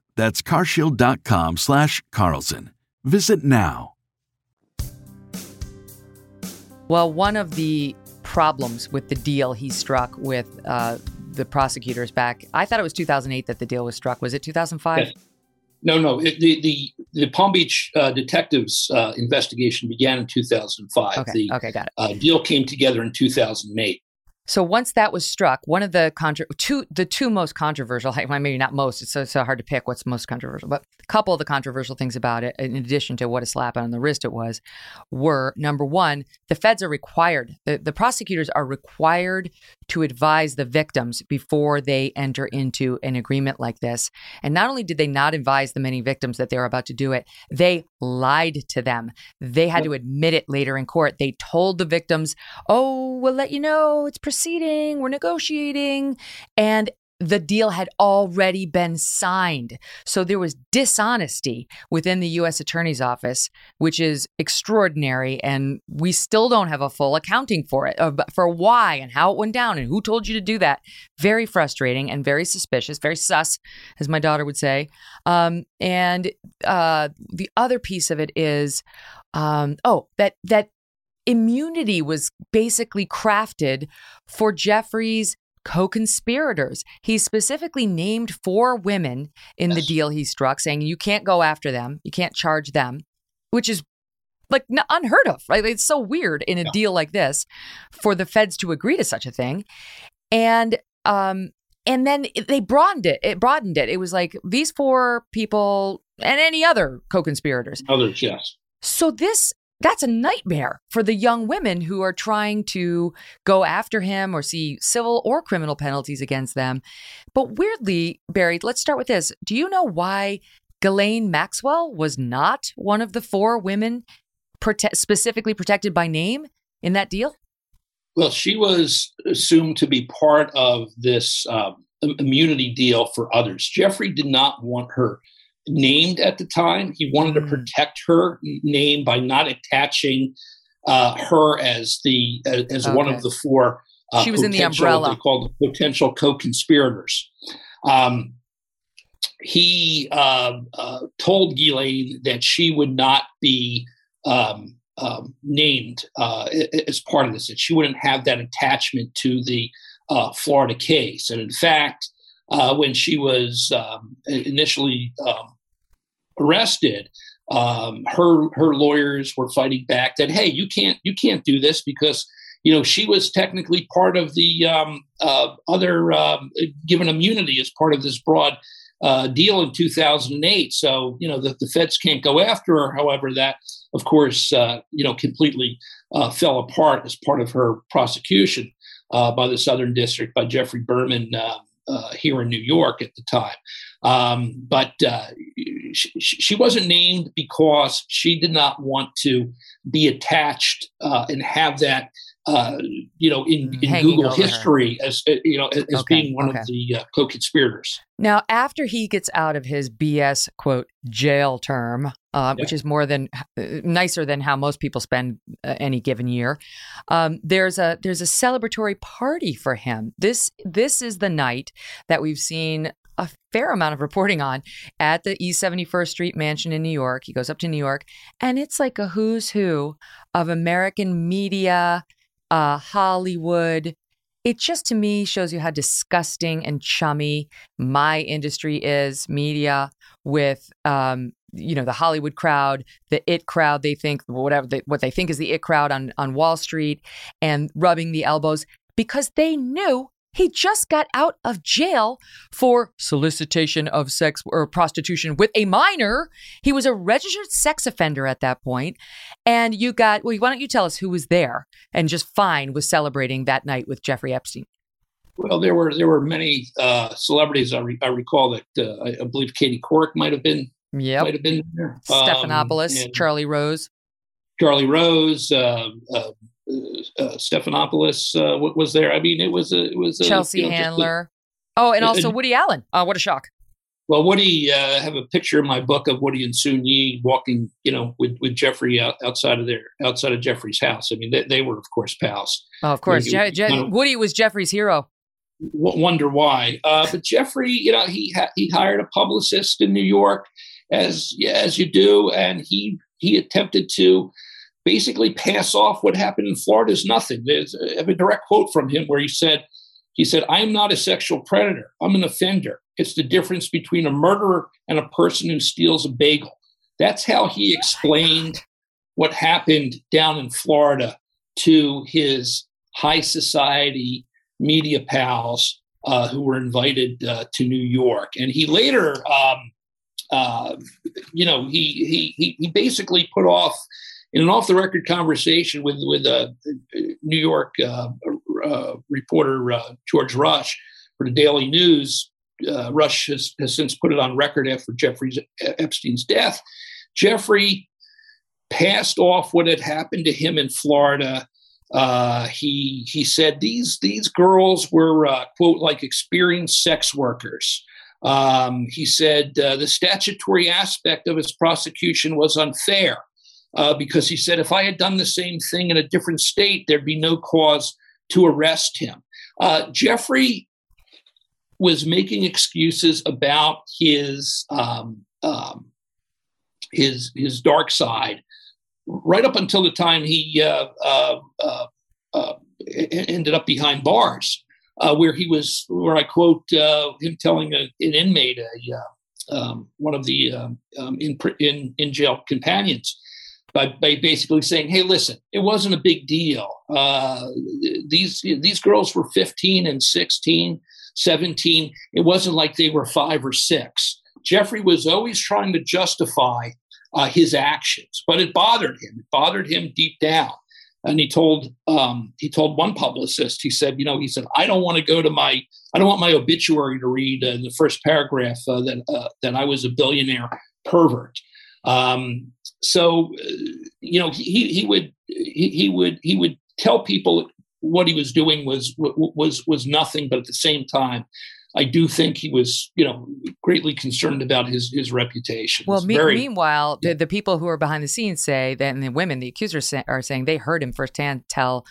Speaker 4: That's carshield.com slash Carlson. Visit now.
Speaker 1: Well, one of the problems with the deal he struck with uh, the prosecutors back, I thought it was 2008 that the deal was struck. Was it 2005?
Speaker 2: Yes. No, no. It, the, the the Palm Beach uh, detectives uh, investigation began in 2005.
Speaker 1: Okay.
Speaker 2: The
Speaker 1: okay, got it.
Speaker 2: uh, deal came together in 2008.
Speaker 1: So once that was struck, one of the two the two most controversial, well, maybe not most, it's so, so hard to pick what's most controversial, but a couple of the controversial things about it, in addition to what a slap on the wrist it was, were number one, the feds are required, the, the prosecutors are required to advise the victims before they enter into an agreement like this. And not only did they not advise the many victims that they were about to do it, they lied to them. They had to admit it later in court. They told the victims, "Oh, we'll let you know. It's proceeding. We're negotiating." And the deal had already been signed. So there was dishonesty within the U.S. Attorney's Office, which is extraordinary. And we still don't have a full accounting for it, uh, for why and how it went down and who told you to do that. Very frustrating and very suspicious, very sus, as my daughter would say. Um, and uh, the other piece of it is, um, oh, that that immunity was basically crafted for Jeffrey's co-conspirators. He specifically named four women in the deal he struck, saying you can't go after them, you can't charge them, which is like unheard of, right? It's so weird in a
Speaker 2: Yeah.
Speaker 1: deal like this for the feds to agree to such a thing, and um, and then they broadened it. It broadened it. It was like these four people and any other co-conspirators.
Speaker 2: Others, yes.
Speaker 1: So this that's a nightmare for the young women who are trying to go after him or see civil or criminal penalties against them. But weirdly, Barry, let's start with this. Do you know why Ghislaine Maxwell was not one of the four women prote- specifically protected by name in that deal?
Speaker 2: Well, she was assumed to be part of this um, immunity deal for others. Jeffrey did not want her named at the time. He wanted to
Speaker 1: Mm.
Speaker 2: protect her name by not attaching uh, her as the as, as one of the four. Uh,
Speaker 1: She was in the umbrella.
Speaker 2: They called the potential co-conspirators. Um, he uh, uh, told Ghislaine that she would not be um, um, named uh, as part of this, that she wouldn't have that attachment to the uh, Florida case. And in fact, uh, when she was um, initially um, arrested, um, her her lawyers were fighting back that hey, you can't you can't do this because you know she was technically part of the um, uh, other um, given immunity as part of this broad uh, deal in 2008. So you know the, the feds can't go after her. However, that of course uh, you know completely uh, fell apart as part of her prosecution uh, by the Southern District by Geoffrey Berman uh, here in New York at the time. Um, but uh, she, she, wasn't named because she did not want to be attached uh, and have that uh, you know, in, in Google history her. as uh, you know as okay. being one okay. of the uh, co-conspirators.
Speaker 1: Now, after he gets out of his BS quote jail term, uh, yeah. which is more than uh, nicer than how most people spend uh, any given year, um, there's a there's a celebratory party for him. This this is the night that we've seen a fair amount of reporting on at the East 71st Street mansion in New York. He goes up to New York, and it's like a who's who of American media uh, Hollywood. It just to me shows you how disgusting and chummy my industry is, media, with um, you know the Hollywood crowd, the it crowd. They think whatever they, what they think is the it crowd on on Wall Street, and rubbing the elbows because they knew he just got out of jail for solicitation of sex or prostitution with a minor. He was a registered sex offender at that point. And you got, well, why don't you tell us who was there and just fine was celebrating that night with Jeffrey Epstein?
Speaker 2: Well, there were there were many uh, celebrities. I, re- I recall that uh, I, I, believe Katie Couric might have been.
Speaker 1: Yeah,
Speaker 2: might have been there.
Speaker 1: Stephanopoulos, um, Charlie Rose.
Speaker 2: Charlie Rose, uh, uh uh, Stephanopoulos uh, was there. I mean, it was a, it was a,
Speaker 1: Chelsea you know, Handler. A, oh, and also Woody Allen. Oh, what a shock!
Speaker 2: Well, Woody, uh, I have a picture in my book of Woody and Soon Yi walking, you know, with, with Jeffrey out, outside of their outside of Jeffrey's house. I mean, they, they were, of course, pals.
Speaker 1: Oh, of course, Je- Je- Woody was Jeffrey's hero.
Speaker 2: wonder why, uh, but Jeffrey, you know, he ha- he hired a publicist in New York, as as you do, and he he attempted to basically pass off what happened in Florida as nothing. There's have a direct quote from him where he said, he said, I'm not a sexual predator. I'm an offender. It's the difference between a murderer and a person who steals a bagel. That's how he explained what happened down in Florida to his high society media pals uh, who were invited uh, to New York. And he later, um, uh, you know, he, he, he basically put off in an off the record conversation with with a New York uh, uh, reporter uh, George Rush for the Daily News, uh, Rush has, has, since put it on record after Jeffrey Epstein's death. Jeffrey passed off what had happened to him in Florida. Uh, he he said these these girls were uh, quote like experienced sex workers. Um, he said the statutory aspect of his prosecution was unfair uh, because he said if I had done the same thing in a different state, there'd be no cause to arrest him. Uh, Jeffrey was making excuses about his um, um, his his dark side right up until the time he uh, uh, uh, uh ended up behind bars, where he was, where I quote him telling a, an inmate, a, um, one of the um, um, in, in in jail companions, by, by basically saying, "Hey, listen, it wasn't a big deal. Uh, these these girls were 15 and 16, 17. It wasn't like they were five or six. Jeffrey was always trying to justify uh, his actions, but it bothered him. It bothered him deep down. And he told um, he told one publicist, he said, you know, he said, I don't want to go to my, I don't want my obituary to read uh, in the first paragraph uh, that uh, that I was a billionaire pervert. Um, so, uh, you know, he, he would he, he would he would tell people what he was doing was was was nothing, but at the same time, I do think he was, you know, greatly concerned about his his reputation.
Speaker 1: Well, me- very, meanwhile, the, the people who are behind the scenes say that, and the women, the accusers say, are saying they heard him firsthand tell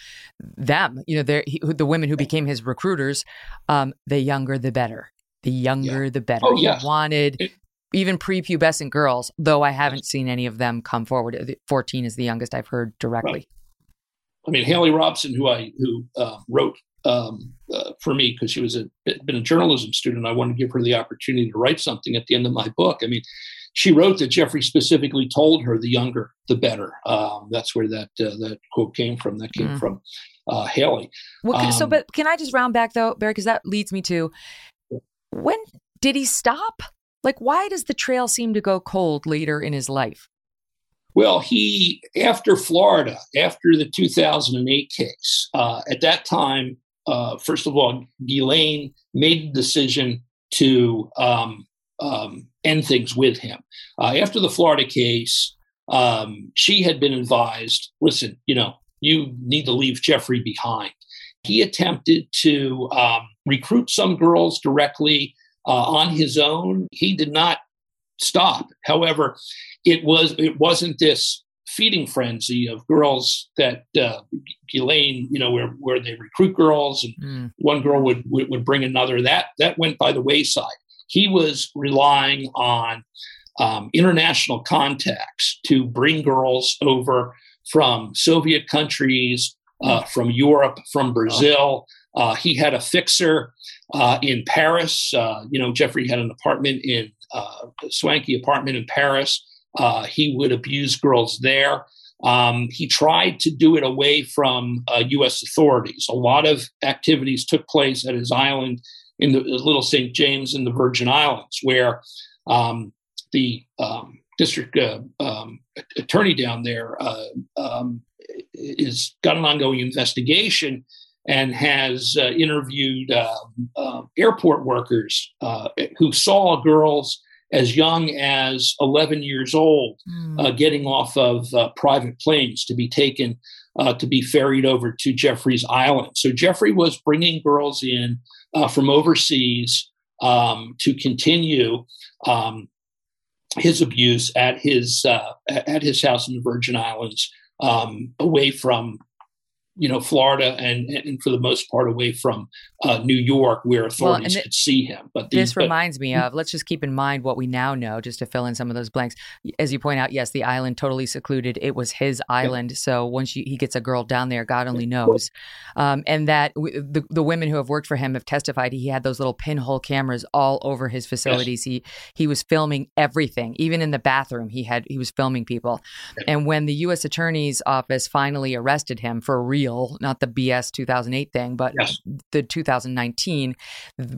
Speaker 1: them, you know, he, the women who became his recruiters, um, the younger the better. The younger yeah. the better.
Speaker 2: Oh, yeah.
Speaker 1: He wanted it, even prepubescent girls, though I haven't seen any of them come forward. 14 is the youngest I've heard directly. Right.
Speaker 2: I mean, Haley Robson, who I who uh, wrote um, uh, for me because she was a been a journalism student, I wanted to give her the opportunity to write something at the end of my book. I mean, she wrote that Jeffrey specifically told her, "The younger, the better." Um, that's where that uh, that quote came from. That came mm. from uh, Haley.
Speaker 1: Well, um, so, but can I just round back though, Barry? Because that leads me to when did he stop? Like, why does the trail seem to go cold later in his life?
Speaker 2: Well, he, after Florida, after the 2008 case, uh, at that time, uh, first of all, Ghislaine made the decision to um, um, end things with him. Uh, after the Florida case, um, she had been advised listen, you know, you need to leave Jeffrey behind. He attempted to um, recruit some girls directly uh, on his own. He did not stop. However, it was it wasn't this feeding frenzy of girls that uh, Ghislaine, you know, where where they recruit girls and mm. one girl would, would would bring another. That that went by the wayside. He was relying on um, international contacts to bring girls over from Soviet countries, uh, from Europe, from Brazil. Uh, he had a fixer uh, in Paris. Uh, you know, Jeffrey had an apartment in uh, swanky apartment in Paris. Uh, he would abuse girls there. Um, he tried to do it away from U.S. authorities. A lot of activities took place at his island in the Little St. James in the Virgin Islands, where um, the um, district uh, um, attorney down there uh, um, is got an ongoing investigation and has uh, interviewed uh, uh, airport workers uh, who saw girls as young as 11 years old mm. getting off of private planes to be taken to be ferried over to Jeffrey's Island. So Jeffrey was bringing girls in from overseas um, to continue um, his abuse at his uh, at his house in the Virgin Islands, um, away from you know Florida and and for the most part away from uh, New York where authorities well, could see him.
Speaker 1: But the, this but, reminds me of let's just keep in mind what we now know just to fill in some of those blanks. As you point out, yes, the island totally secluded. It was his island, yeah. so once you, he gets a girl down there, God only knows. Um, and that w- the the women who have worked for him have testified he had those little pinhole cameras all over his facilities. Yes. He he was filming everything, even in the bathroom. He had he was filming people. And when the U.S. Attorney's Office finally arrested him for real not the BS 2008 thing, but yes. the 2019,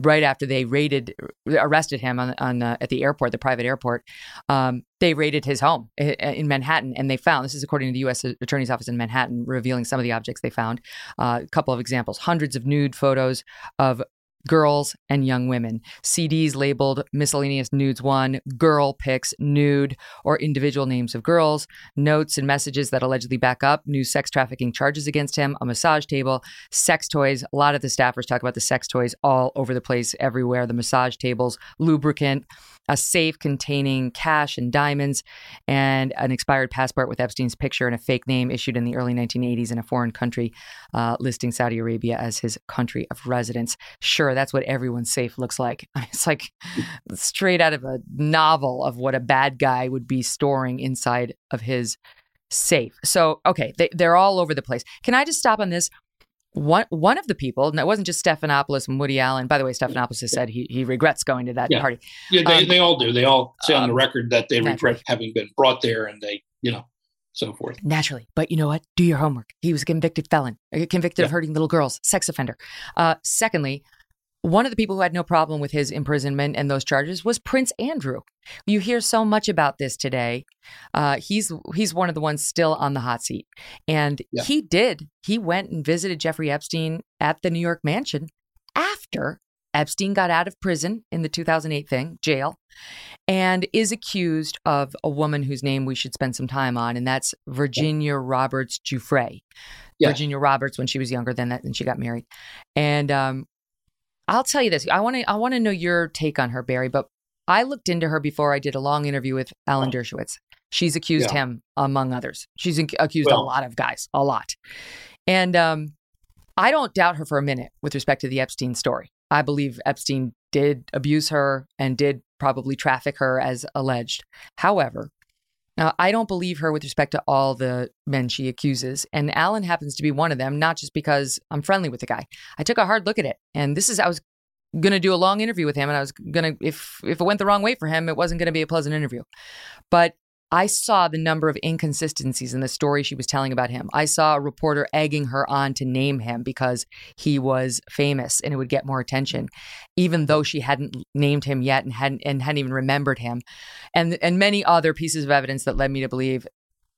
Speaker 1: right after they raided, arrested him on, on uh, at the airport, the private airport. Um, they raided his home in Manhattan, and they found this is according to the U.S. Attorney's Office in Manhattan, revealing some of the objects they found. Uh, a couple of examples: hundreds of nude photos of girls and young women. CDs labeled miscellaneous nudes one, girl pics, nude, or individual names of girls, notes and messages that allegedly back up new sex trafficking charges against him, a massage table, sex toys. A lot of the staffers talk about the sex toys all over the place, everywhere, the massage tables, lubricant a safe containing cash and diamonds, and an expired passport with Epstein's picture and a fake name issued in the early 1980s in a foreign country, uh, listing Saudi Arabia as his country of residence. Sure, that's what everyone's safe looks like. It's like straight out of a novel of what a bad guy would be storing inside of his safe. So, okay, they, they're all over the place. Can I just stop on this? One one of the people, and it wasn't just Stephanopoulos and Woody Allen. By the way, Stephanopoulos has said he he regrets going to that
Speaker 2: yeah.
Speaker 1: party.
Speaker 2: Yeah, they, um, they all do. They all say on the um, record that they naturally. regret having been brought there, and they, you know, so forth.
Speaker 1: Naturally, but you know what? Do your homework. He was a convicted felon, convicted yeah. of hurting little girls, sex offender. Uh, secondly, one of the people who had no problem with his imprisonment and those charges was Prince Andrew. You hear so much about this today. Uh, he's he's one of the ones still on the hot seat, and yeah. he did. He went and visited Jeffrey Epstein at the New York mansion after Epstein got out of prison in the 2008 thing, jail, and is accused of a woman whose name we should spend some time on, and that's Virginia Roberts Giuffre. Yeah. Virginia Roberts, when she was younger than that, and she got married, and um, I'll tell you this. I want to I want to know your take on her, Barry. But I looked into her before I did a long interview with Alan Dershowitz. She's accused yeah. him, among others. She's accused well, a lot of guys, a lot. And um, I don't doubt her for a minute with respect to the Epstein story. I believe Epstein did abuse her and did probably traffic her as alleged. However, now, I don't believe her with respect to all the men she accuses. And Alan happens to be one of them, not just because I'm friendly with the guy. I took a hard look at it. And this is, I was going to do a long interview with him. And I was going to, if, if it went the wrong way for him, it wasn't going to be a pleasant interview. But I saw the number of inconsistencies in the story she was telling about him. I saw a reporter egging her on to name him because he was famous and it would get more attention, even though she hadn't named him yet and hadn't and hadn't even remembered him, and and many other pieces of evidence that led me to believe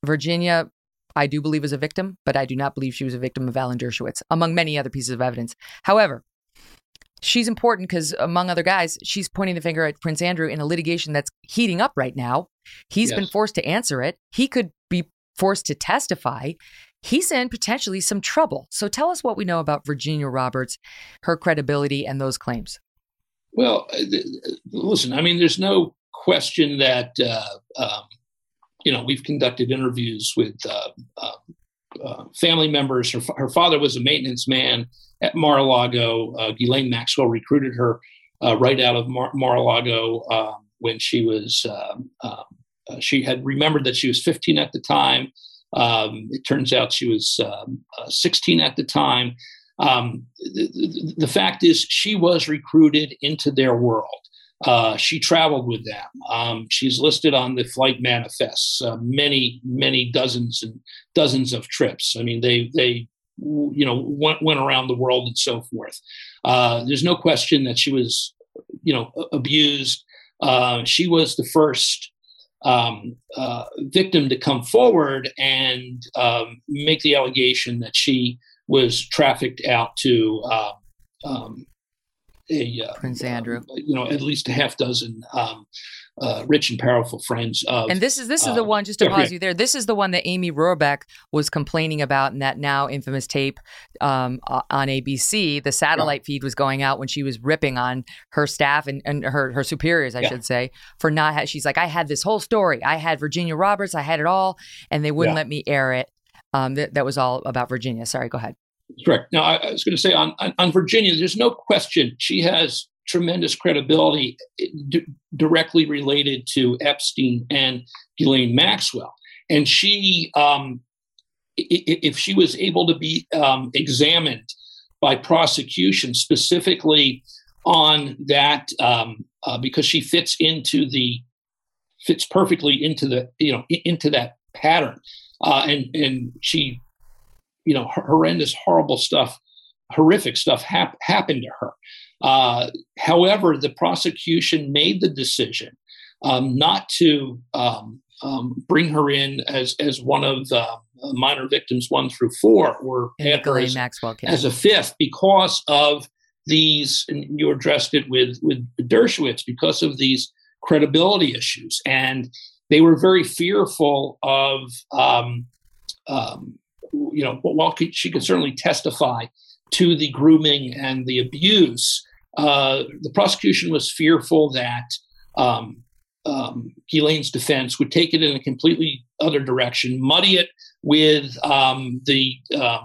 Speaker 1: Virginia I do believe is a victim, but I do not believe she was a victim of Alan Dershowitz, among many other pieces of evidence. However, she's important because, among other guys, she's pointing the finger at Prince Andrew in a litigation that's heating up right now. He's yes. been forced to answer it. He could be forced to testify. He's in potentially some trouble. So tell us what we know about Virginia Roberts, her credibility, and those claims.
Speaker 2: Well, uh, listen, I mean, there's no question that, uh, um, you know, we've conducted interviews with uh, uh, uh family members. Her, her, father was a maintenance man at Mar-a-Lago. Uh, Ghislaine Maxwell recruited her uh, right out of Mar- Mar-a-Lago um, when she was, um, um she had remembered that she was 15 at the time. Um, it turns out she was um, 16 at the time. Um, the, the, fact is, she was recruited into their world. Uh, she traveled with them. Um, she's listed on the flight manifests, uh, many, many dozens and dozens of trips. I mean, they they you know went, went around the world and so forth. Uh, there's no question that she was you know abused. Uh, she was the first um, uh, victim to come forward and um, make the allegation that she was trafficked out to uh, um, a
Speaker 1: uh, Prince Andrew.
Speaker 2: You know, at least a half dozen um, uh, rich and powerful friends of.
Speaker 1: And this is this is the um, one. Just to pause you there. This is the one that Amy Robach was complaining about in that now infamous tape um, on ABC. The satellite yeah. feed was going out when she was ripping on her staff and, and her her superiors, I yeah. should say, for not. Ha- she's like, I had this whole story. I had Virginia Roberts. I had it all, and they wouldn't yeah. let me air it. Um, that, that was all about Virginia. Sorry, go ahead.
Speaker 2: Correct. Now, I, I was going to say on, on, on Virginia, there's no question she has tremendous credibility eh, directly related to Epstein and Ghislaine Maxwell. And she, um, if she was able to be um, examined by prosecution specifically on that, um, uh, because she fits into the fits perfectly into the you know into that pattern, uh, and and she you know, horrendous, horrible stuff, horrific stuff hap- happened to her. Uh, however, the prosecution made the decision um, not to um, um, bring her in as as one of the minor victims one through four, or
Speaker 1: as, Maxwell case.
Speaker 2: as a fifth, because of these. And you addressed it with with Dershowitz because of these credibility issues, and they were very fearful of um, um, you know, while she could certainly testify to the grooming and the abuse, uh, the prosecution was fearful that um, um, Ghislaine's defense would take it in a completely other direction, muddy it with um, the uh,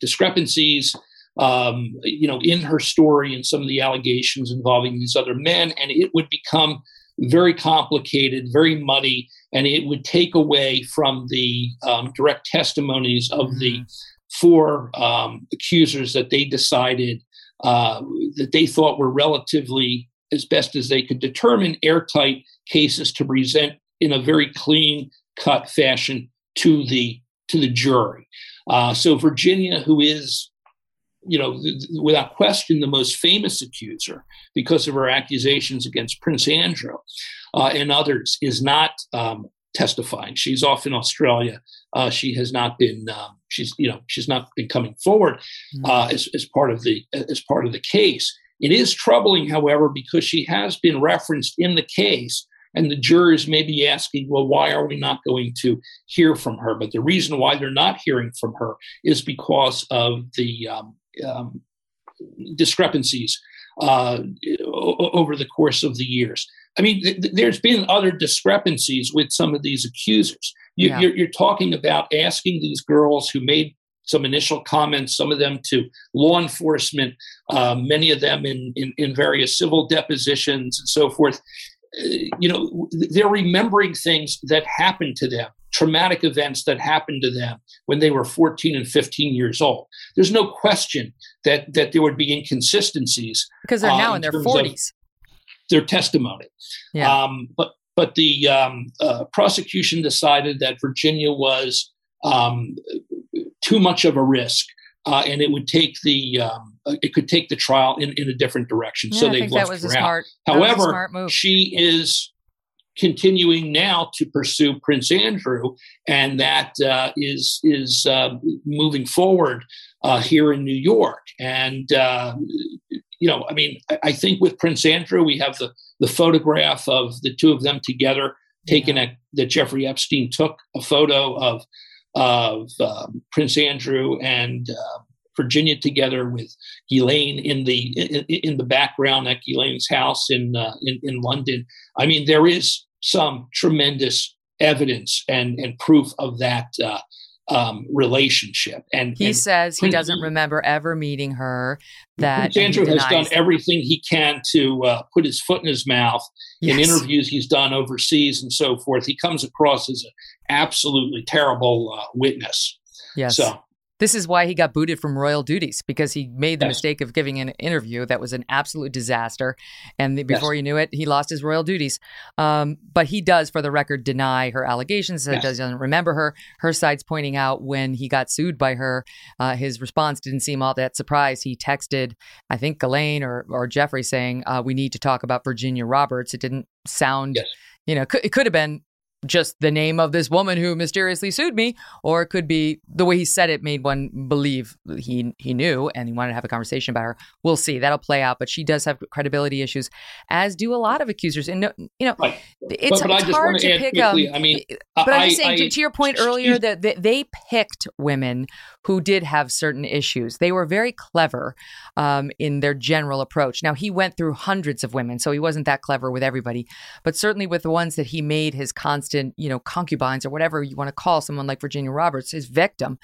Speaker 2: discrepancies, um, you know, in her story and some of the allegations involving these other men, and it would become very complicated, very muddy, and it would take away from the um, direct testimonies of mm-hmm. the four um, accusers that they decided uh, that they thought were relatively, as best as they could determine, airtight cases to present in a very clean cut fashion to the to the jury. Uh, so Virginia, who is you know, without question, the most famous accuser because of her accusations against Prince Andrew uh, and others, is not um, testifying. She's off in Australia. Uh, she has not been. Um, she's you know she's not been coming forward mm. uh, as, as part of the as part of the case. It is troubling, however, because she has been referenced in the case. And the jurors may be asking, well, why are we not going to hear from her? But the reason why they're not hearing from her is because of the um, um, discrepancies uh, over the course of the years. I mean, th- there's been other discrepancies with some of these accusers. You, are yeah. talking about asking these girls who made some initial comments, some of them to law enforcement, uh, many of them in, in, in, various civil depositions and so forth. Uh, you know, they're remembering things that happened to them traumatic events that happened to them when they were 14 and 15 years old. There's no question that that there would be inconsistencies
Speaker 1: because they're uh, now in, in their 40s.
Speaker 2: Their testimony,
Speaker 1: yeah.
Speaker 2: Um, but but the um, uh, prosecution decided that Virginia was um, too much of a risk, uh, and it would take the um, it could take the trial in, in a different direction.
Speaker 1: Yeah,
Speaker 2: so
Speaker 1: they
Speaker 2: left
Speaker 1: her
Speaker 2: out. However, she is continuing now to pursue Prince Andrew, and that uh, is is uh, moving forward uh, here in New York. And uh, you know, I mean, I, I, think with Prince Andrew, we have the the photograph of the two of them together, taken at that Jeffrey Epstein took a photo of of um, Prince Andrew and uh, Virginia together with Ghislaine in the in, in, the background at Ghislaine's house in, uh, in in London. I mean, there is some tremendous evidence and and proof of that uh, um, relationship. And
Speaker 1: he
Speaker 2: and
Speaker 1: says he doesn't remember ever meeting her. That
Speaker 2: Prince Andrew has done everything he can to uh, put his foot in his mouth yes. in interviews he's done overseas and so forth. He comes across as an absolutely terrible uh, witness.
Speaker 1: Yes. So this is why he got booted from royal duties because he made the yes. mistake of giving an interview that was an absolute disaster. And the, before yes. you knew it, he lost his royal duties. Um, but he does, for the record, deny her allegations, that yes. doesn't remember her. Her side's pointing out when he got sued by her, uh, his response didn't seem all that surprised. He texted, I think, Ghislaine or, or Jeffrey saying, uh, We need to talk about Virginia Roberts. It didn't sound. You know, it could have been just the name of this woman who mysteriously sued me, or it could be the way he said it made one believe he he knew and he wanted to have a conversation about her. We'll see. That'll play out, but she does have credibility issues, as do a lot of accusers. And you know, right. it's, but, but it's hard to, pick up. I mean, but I, am just saying I, to, to, your point earlier that, that they picked women who did have certain issues. They were very clever um, in their general approach. Now he went through hundreds of women, so he wasn't that clever with everybody, but certainly with the ones that he made his constant constant, you know, concubines or whatever you want to call someone like Virginia Roberts, his victim,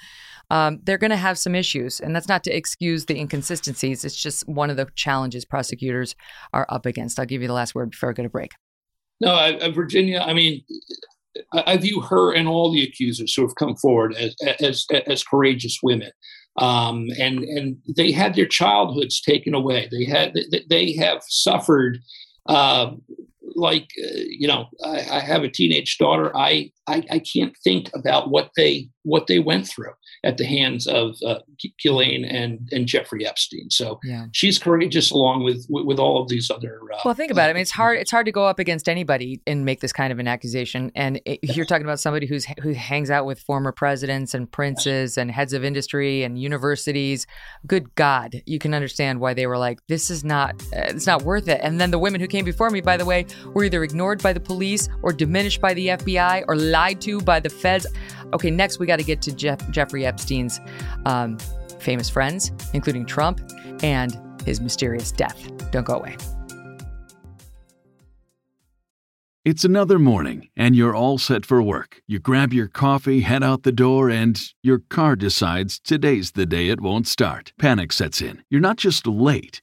Speaker 1: um, they're going to have some issues. And that's not to excuse the inconsistencies. It's just one of the challenges prosecutors are up against. I'll give you the last word before I go to break.
Speaker 2: No, I, Virginia, I mean, I view her and all the accusers who have come forward as as, as courageous women, um, and and they had their childhoods taken away. They had they have suffered uh, like uh, you know I, I, have a teenage daughter I, I, I can't think about what they what they went through at the hands of uh, Ghislaine and and Jeffrey Epstein. So yeah. she's courageous along with, with, with all of these other
Speaker 1: uh, well think about it. I mean it's hard it's hard to go up against anybody and make this kind of an accusation. And it, you're talking about somebody who's who hangs out with former presidents and princes and heads of industry and universities. Good god you can understand why they were like this is not uh, it's not worth it. And then the women who came before me by the way were either ignored by the police or diminished by the FBI or lied to by the feds. Okay, next we got to get to Jeff- Jeffrey Epstein's um, famous friends, including Trump and his mysterious death. Don't go away.
Speaker 4: It's another morning, and you're all set for work. You grab your coffee, head out the door, and your car decides today's the day it won't start. Panic sets in. You're not just late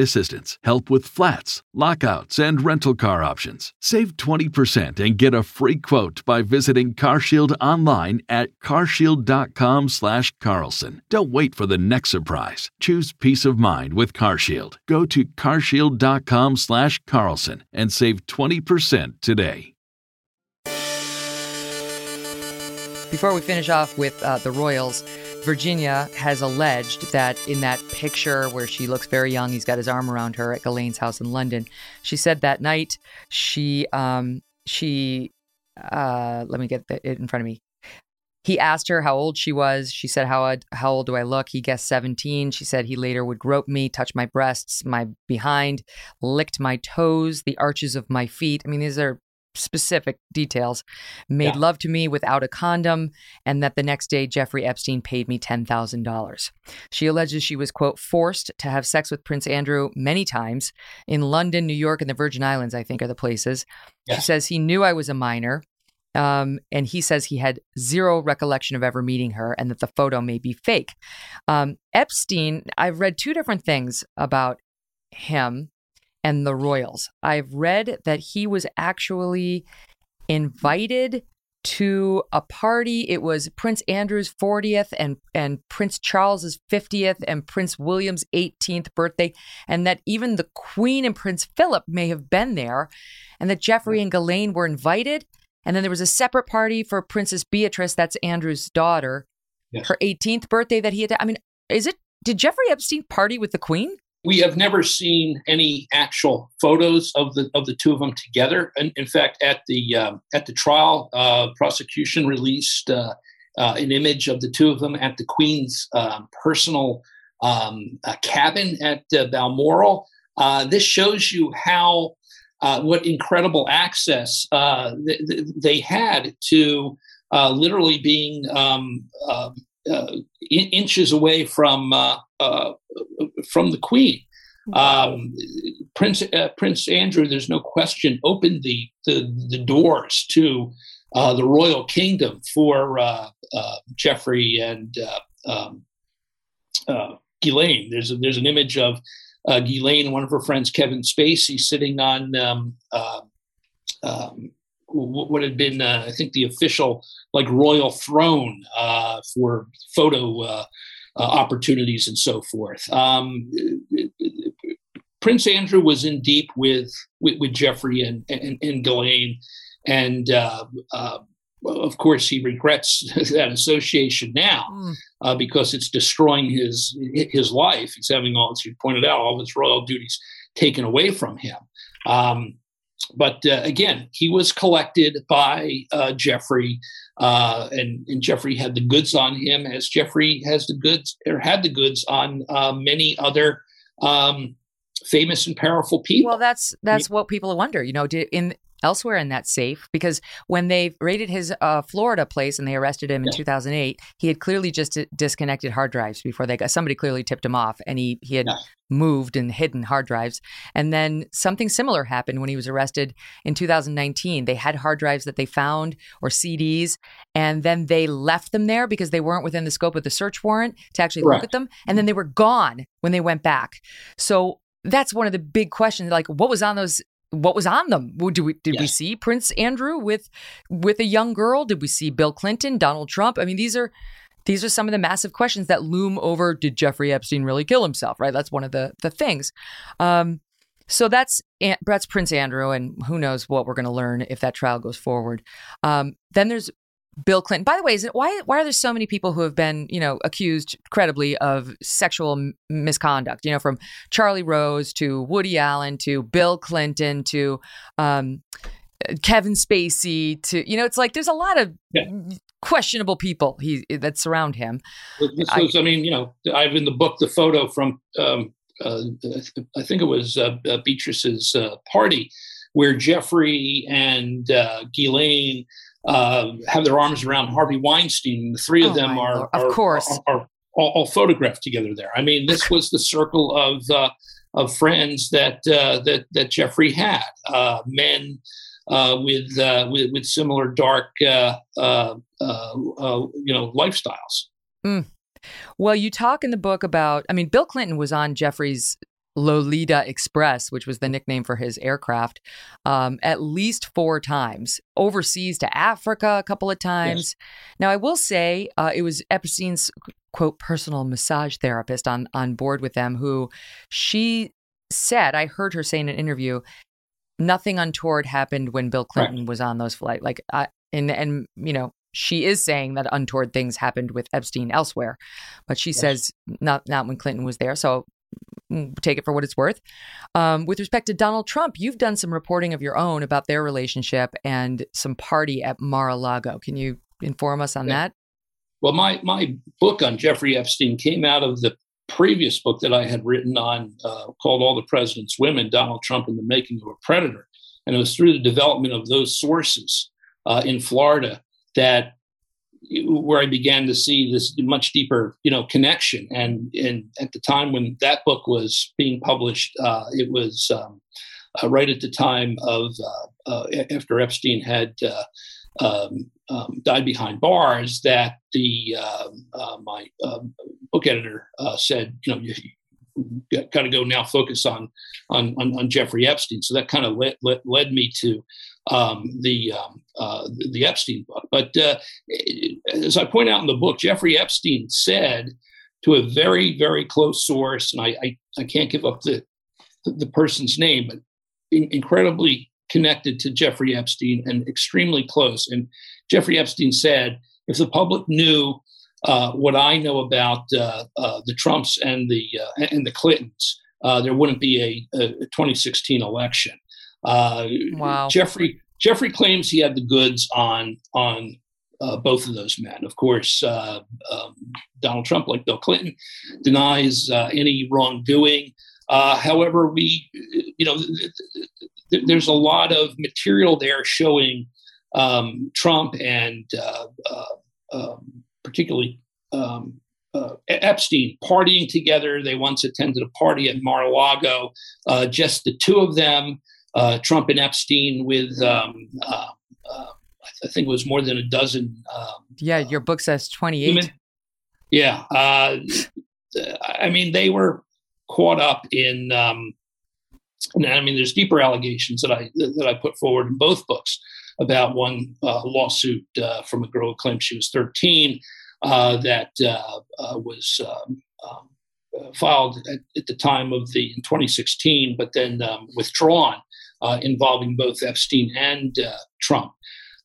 Speaker 4: assistance, help with flats, lockouts, and rental car options. Save 20% and get a free quote by visiting CarShield online at carshield.com/carlson. Don't wait for the next surprise. Choose peace of mind with CarShield. Go to carshield.com/carlson and save 20% today.
Speaker 1: Before we finish off with uh, the Royals, Virginia has alleged that in that picture where she looks very young, he's got his arm around her at Ghislaine's house in London. She said that night she um she uh let me get it in front of me. He asked her how old she was. She said, "How how old do I look?" He guessed 17. She said he later would grope me, touch my breasts, my behind, licked my toes, the arches of my feet. I mean, these are specific details, made yeah. love to me without a condom, and that the next day Jeffrey Epstein paid me $10,000. She alleges she was, quote, forced to have sex with Prince Andrew many times in London, New York, and the Virgin Islands, I think are the places. Yeah. She says he knew I was a minor. Um, and he says he had zero recollection of ever meeting her and that the photo may be fake. Um, Epstein, I've read two different things about him and the Royals. I've read that he was actually invited to a party. It was Prince Andrew's 40th and, and Prince Charles's 50th and Prince William's 18th birthday, and that even the Queen and Prince Philip may have been there, and that Jeffrey and Ghislaine were invited. And then there was a separate party for Princess Beatrice, that's Andrew's daughter, yes. her 18th birthday that he had. I mean, is it, did Jeffrey Epstein party with the Queen?
Speaker 2: We have never seen any actual photos of the of the two of them together. And in fact, at the uh, at the trial, uh, prosecution released uh, uh an image of the two of them at the Queen's um, personal um, uh, cabin at uh, Balmoral. this shows you how what incredible access th- th- they had to literally being um, in- inches away from from the Queen. Um, Prince uh, Prince Andrew, there's no question, opened the the, the doors to uh, the royal kingdom for uh, uh Jeffrey and uh, um, uh, Ghislaine. There's a, there's an image of uh, Ghislaine, one of her friends, Kevin Spacey, sitting on um, um, what had been, I think, the official like royal throne for photo uh, opportunities and so forth. Um, Prince Andrew was in deep with with, with Jeffrey and, and, and Ghislaine, and uh, uh, of course he regrets that association now mm. uh, because it's destroying his his life. He's having all, as you pointed out, all his royal duties taken away from him. Um, but uh, again, he was collected by uh, Jeffrey uh, and, and, Jeffrey had the goods on him, as Jeffrey has the goods or had the goods on uh, many other um, famous and powerful people.
Speaker 1: Well, that's that's what people wonder. You know, did, in elsewhere in that safe because when they raided his uh, Florida place and they arrested him in 2008, he had clearly just disconnected hard drives before they got somebody clearly tipped him off and he, he had moved and hidden hard drives. And then something similar happened when he was arrested in 2019. They had hard drives that they found or CDs and then they left them there because they weren't within the scope of the search warrant to actually look at them and then they were gone when they went back. So that's one of the big questions like what was on those what was on them? Did we did yes. we see Prince Andrew with with a young girl? Did we see Bill Clinton, Donald Trump? I mean, these are these are some of the massive questions that loom over. Did Jeffrey Epstein really kill himself? Right, that's one of the the things. Um, so that's that's Prince Andrew, and who knows what we're going to learn if that trial goes forward. Um, then there's Bill Clinton. By the way, is it why why are there so many people who have been you know accused credibly of sexual m- misconduct? You know, from Charlie Rose to Woody Allen to Bill Clinton to um, Kevin Spacey to you know, it's like there's a lot of yeah. questionable people he that surround him.
Speaker 2: This was, I, I, mean, you know, I have in the book the photo from um, uh, I think it was uh, uh Beatrice's uh, party where Jeffrey and uh, Ghislaine uh, have their arms around Harvey Weinstein. The three of oh them are,
Speaker 1: of course,
Speaker 2: are, are all, all, photographed together there. I mean, this was the circle of uh, of friends that uh, that that Jeffrey had, uh, men uh, with, uh, with with similar dark, you know, lifestyles.
Speaker 1: Mm. Well, you talk in the book about. I mean, Bill Clinton was on Jeffrey's Lolita Express, which was the nickname for his aircraft, um, at least four times, overseas to Africa a couple of times. Yes. Now, I will say uh, it was Epstein's quote personal massage therapist on on board with them who she said I heard her say in an interview nothing untoward happened when Bill Clinton right. was on those flights like I, and and you know she is saying that untoward things happened with Epstein elsewhere but she yes. says not not when Clinton was there so take it for what it's worth. Um, with respect to Donald Trump, you've done some reporting of your own about their relationship and some party at Mar-a-Lago. Can you inform us on yeah. that?
Speaker 2: Well, my my book on Jeffrey Epstein came out of the previous book that I had written on uh, called "All the President's Women: Donald Trump and the Making of a Predator," and it was through the development of those sources uh, in Florida that where I began to see this much deeper, you know, connection. And and at the time when that book was being published, uh, it was um, uh, right at the time of uh, uh after Epstein had uh, um, um, died behind bars. That the um, uh, my um, book editor said, you know, you, got to go now focus on, on, on on Jeffrey Epstein. So that kind of led, led, led me to um, the um, uh, the Epstein book. But uh, as I point out in the book, Jeffrey Epstein said to a very very close source, and I I, I can't give up the the person's name, but in, incredibly connected to Jeffrey Epstein and extremely close. And Jeffrey Epstein said, if the public knew uh, what I know about uh, uh, the Trumps and the uh, and the Clintons, uh, there wouldn't be a, a 2016 election.
Speaker 1: Uh, wow.
Speaker 2: Jeffrey Jeffrey claims he had the goods on on both of those men. Of course, um, Donald Trump, like Bill Clinton, denies any wrongdoing. however, we you know there's a lot of material there showing um, Trump and uh, uh, um, particularly um, uh, Epstein partying together. They once attended a party at Mar-a-Lago, uh, just the two of them, uh, Trump and Epstein, with um, uh, I think it was more than a dozen. Um,
Speaker 1: yeah, your book says 28. Women.
Speaker 2: Yeah, I mean they were caught up in um, and I mean, there's deeper allegations that I that I put forward in both books about one uh, lawsuit uh, from a girl who claimed she was 13 uh, that uh, uh, was um, um, uh, filed at, at, the time of the in 2016, but then um, withdrawn, involving both Epstein and Trump.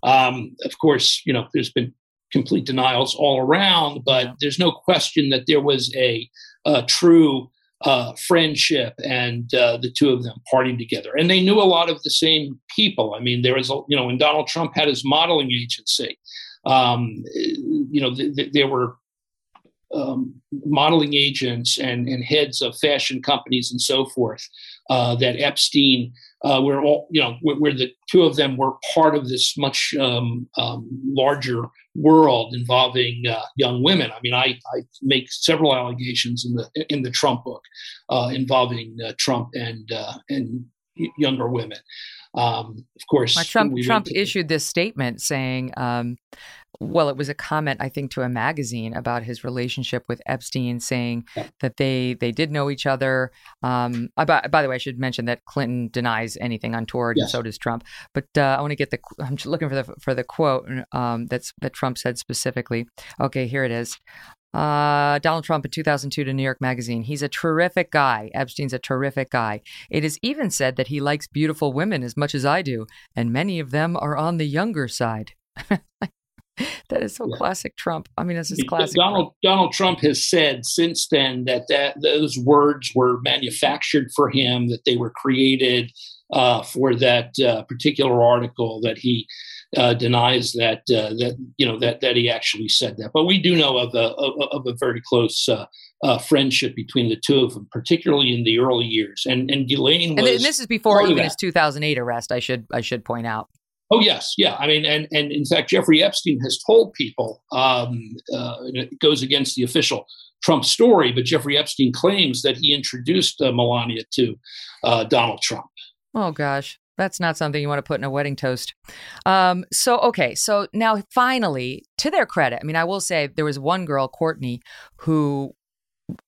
Speaker 2: Um, of course, you know, there's been complete denials all around, but there's no question that there was a, a true uh, friendship and uh, the two of them partying together. And they knew a lot of the same people. I mean, there was, a, you know, when Donald Trump had his modeling agency, um, you know, th- th- there were um, modeling agents and, and heads of fashion companies and so forth uh, that Epstein uh, where all you know where, where, the two of them were part of this much um, um, larger world involving uh, young women. I mean, I, I, make several allegations in the in the Trump book uh, involving uh, Trump and uh, and younger women. Um, of course,
Speaker 1: well, Trump Trump issued this statement saying um, well, it was a comment I think to a magazine about his relationship with Epstein, saying that they they did know each other. Um, by, by, the way, I should mention that Clinton denies anything untoward, yes. and so does Trump. But uh, I want to get the I'm looking for the for the quote um, that's that Trump said specifically. Okay, here it is. Uh, Donald Trump in 2002 to New York Magazine. He's a terrific guy. Epstein's a terrific guy. It is even said that he likes beautiful women as much as I do, and many of them are on the younger side. that is so yeah. classic Trump. I mean, this is classic.
Speaker 2: Donald
Speaker 1: Trump.
Speaker 2: Donald Trump has said since then that that those words were manufactured for him, that they were created uh, for that uh, particular article. That he uh, denies that uh, that you know that that he actually said that. But we do know of a of, a very close. Uh, uh, friendship between the two of them, particularly in the early years, and and Ghislaine was.
Speaker 1: And this is before even his 2008 arrest. I should I should point out.
Speaker 2: Oh yes, yeah. I mean, and and in fact, Jeffrey Epstein has told people um, uh, it goes against the official Trump story, but Jeffrey Epstein claims that he introduced uh, Melania to uh, Donald Trump.
Speaker 1: Oh gosh, that's not something you want to put in a wedding toast. Um, so okay, so now finally, to their credit, I mean, I will say there was one girl, Courtney, who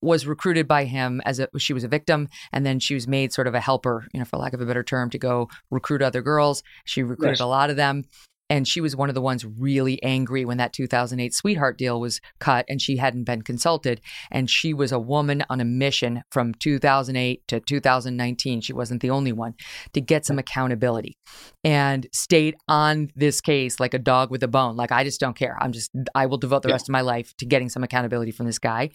Speaker 1: was recruited by him as a she was a victim and then she was made sort of a helper you know for lack of a better term to go recruit other girls she recruited yes. a lot of them and she was one of the ones really angry when that 2008 sweetheart deal was cut and she hadn't been consulted. And she was a woman on a mission from 2008 to 2019. She wasn't the only one to get some accountability and stayed on this case like a dog with a bone. Like, I just don't care. I'm just, I will devote the yeah. rest of my life to getting some accountability from this guy.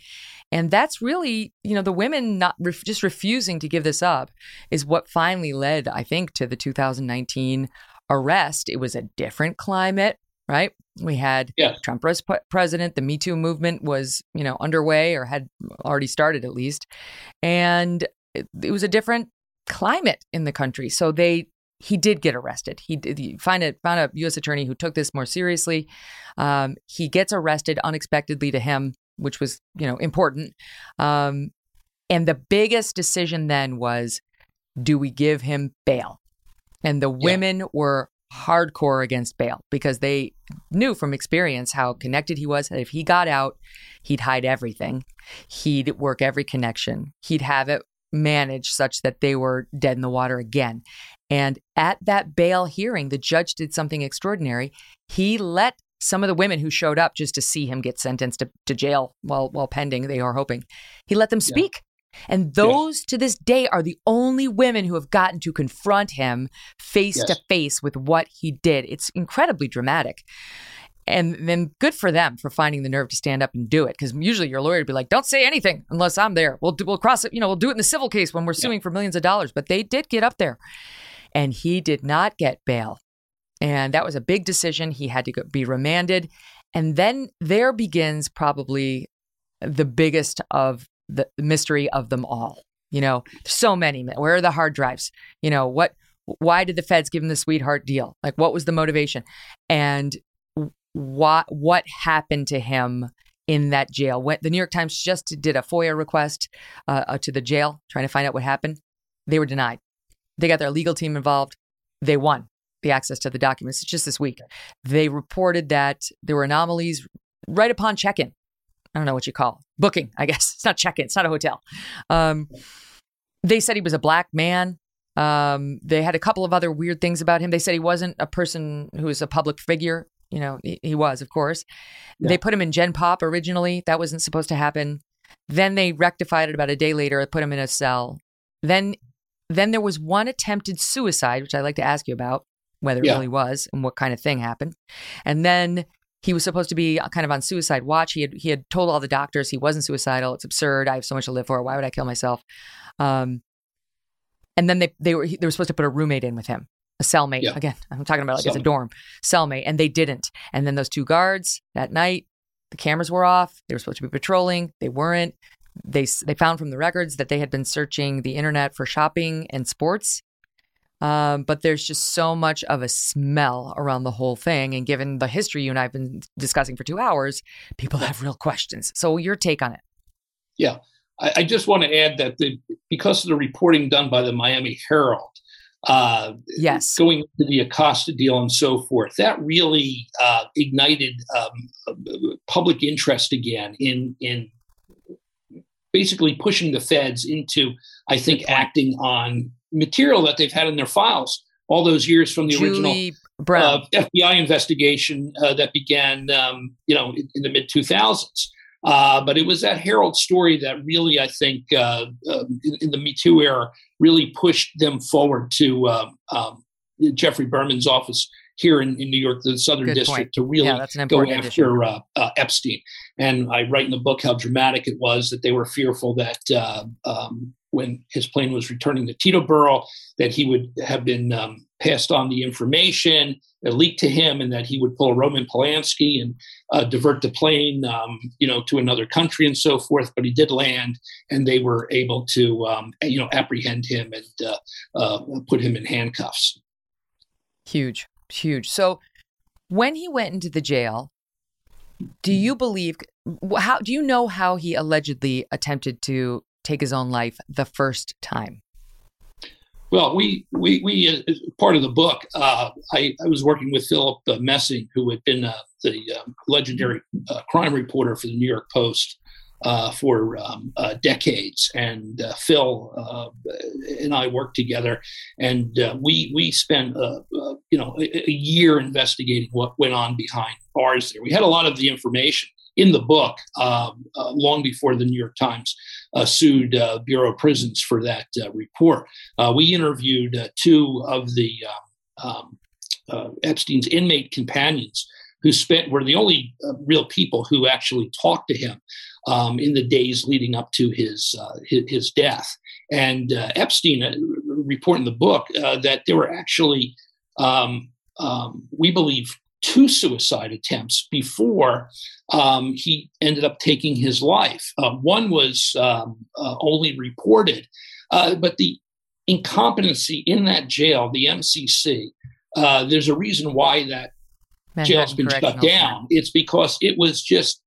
Speaker 1: And that's really, you know, the women not ref- just refusing to give this up is what finally led, I think, to the 2019 arrest, it was a different climate, right? We had yeah. Trump as president. The Me Too movement was, you know, underway or had already started at least, and it, it was a different climate in the country. So they he did get arrested. He did he find a found a U.S. attorney who took this more seriously. Um, he gets arrested unexpectedly to him, which was you know important. Um, and the biggest decision then was, do we give him bail? And the women yeah. were hardcore against bail because they knew from experience how connected he was. That if he got out, he'd hide everything, he'd work every connection, he'd have it managed such that they were dead in the water again. And at that bail hearing, the judge did something extraordinary. He let some of the women who showed up just to see him get sentenced to, to jail while while pending, they are hoping, he let them speak. Yeah. And those yes. to this day are the only women who have gotten to confront him face yes. to face with what he did. It's incredibly dramatic. And then good for them for finding the nerve to stand up and do it. Because usually your lawyer would be like, "Don't say anything unless I'm there. We'll we'll cross it. You know, we'll do it in the civil case when we're suing yeah. for millions of dollars." But they did get up there, and he did not get bail. And that was a big decision. He had to go, be remanded. And then there begins probably the biggest of the mystery of them all. You know, so many. Where are the hard drives? You know, what why did the feds give him the sweetheart deal? Like what was the motivation? And what what happened to him in that jail? When, the New York Times just did a FOIA request uh, uh, to the jail trying to find out what happened. They were denied. They got their legal team involved. They won the access to the documents just this week. They reported that there were anomalies right upon check in. I don't know what you call it. booking, I guess. It's not check in, it's not a hotel. Um, they said he was a black man. Um, they had a couple of other weird things about him. They said he wasn't a person who was a public figure. You know, he, he was, of course. Yeah. They put him in Gen Pop originally. That wasn't supposed to happen. Then they rectified it about a day later, and put him in a cell. Then then there was one attempted suicide, which I'd like to ask you about whether yeah. it really was and what kind of thing happened. And then he was supposed to be kind of on suicide watch. He had he had told all the doctors he wasn't suicidal. It's absurd. I have so much to live for. Why would I kill myself? Um, and then they they were they were supposed to put a roommate in with him, a cellmate. Yeah. Again, I'm talking about like cellmate. it's a dorm cellmate, and they didn't. And then those two guards that night, the cameras were off. They were supposed to be patrolling. They weren't. They they found from the records that they had been searching the internet for shopping and sports um, but there's just so much of a smell around the whole thing. And given the history you and I have been discussing for two hours, people have real questions. So, your take on it?
Speaker 2: Yeah. I, I just want to add that the, because of the reporting done by the Miami Herald, uh,
Speaker 1: yes,
Speaker 2: going to the Acosta deal and so forth, that really uh, ignited um, public interest again in in basically pushing the feds into, I think, acting on material that they've had in their files all those years from the
Speaker 1: Julie
Speaker 2: original uh, FBI investigation uh, that began, um, you know, in, in the mid 2000s. Uh, but it was that Herald story that really, I think, uh, um, in, in, the Me Too era, really pushed them forward to um, um, Geoffrey Berman's office here in, in New York, the Southern
Speaker 1: Good
Speaker 2: District,
Speaker 1: point.
Speaker 2: to really
Speaker 1: yeah,
Speaker 2: go after uh, uh, Epstein. And I write in the book how dramatic it was that they were fearful that uh, um, when his plane was returning to Teterboro, that he would have been um, passed on the information, leaked to him, and that he would pull Roman Polanski and uh, divert the plane, um, you know, to another country and so forth. But he did land, and they were able to, um, you know, apprehend him and uh, uh, put him in handcuffs.
Speaker 1: Huge huge. So when he went into the jail, do you believe how do you know how he allegedly attempted to take his own life the first time?
Speaker 2: Well, we we we uh, part of the book. Uh, I, I was working with Philip uh, Messing, who had been uh, the um, legendary uh, crime reporter for the New York Post, uh, for um, uh, decades. And uh, Phil uh, and I worked together, and uh, we we spent uh, you know a, a, year investigating what went on behind bars there. We had a lot of the information in the book um, long before the New York Times. Sued Bureau of Prisons for that report. we interviewed two of the um, Epstein's inmate companions who spent were the only uh, real people who actually talked to him um, in the days leading up to his uh, his, his, death. And uh, Epstein uh, report in the book uh, that there were actually, um, um, we believe, two suicide attempts before um, he ended up taking his life. Uh, one was um, only reported, but the incompetency in that jail, the MCC. there's a reason why that Manhattan jail's been shut down. It's because it was just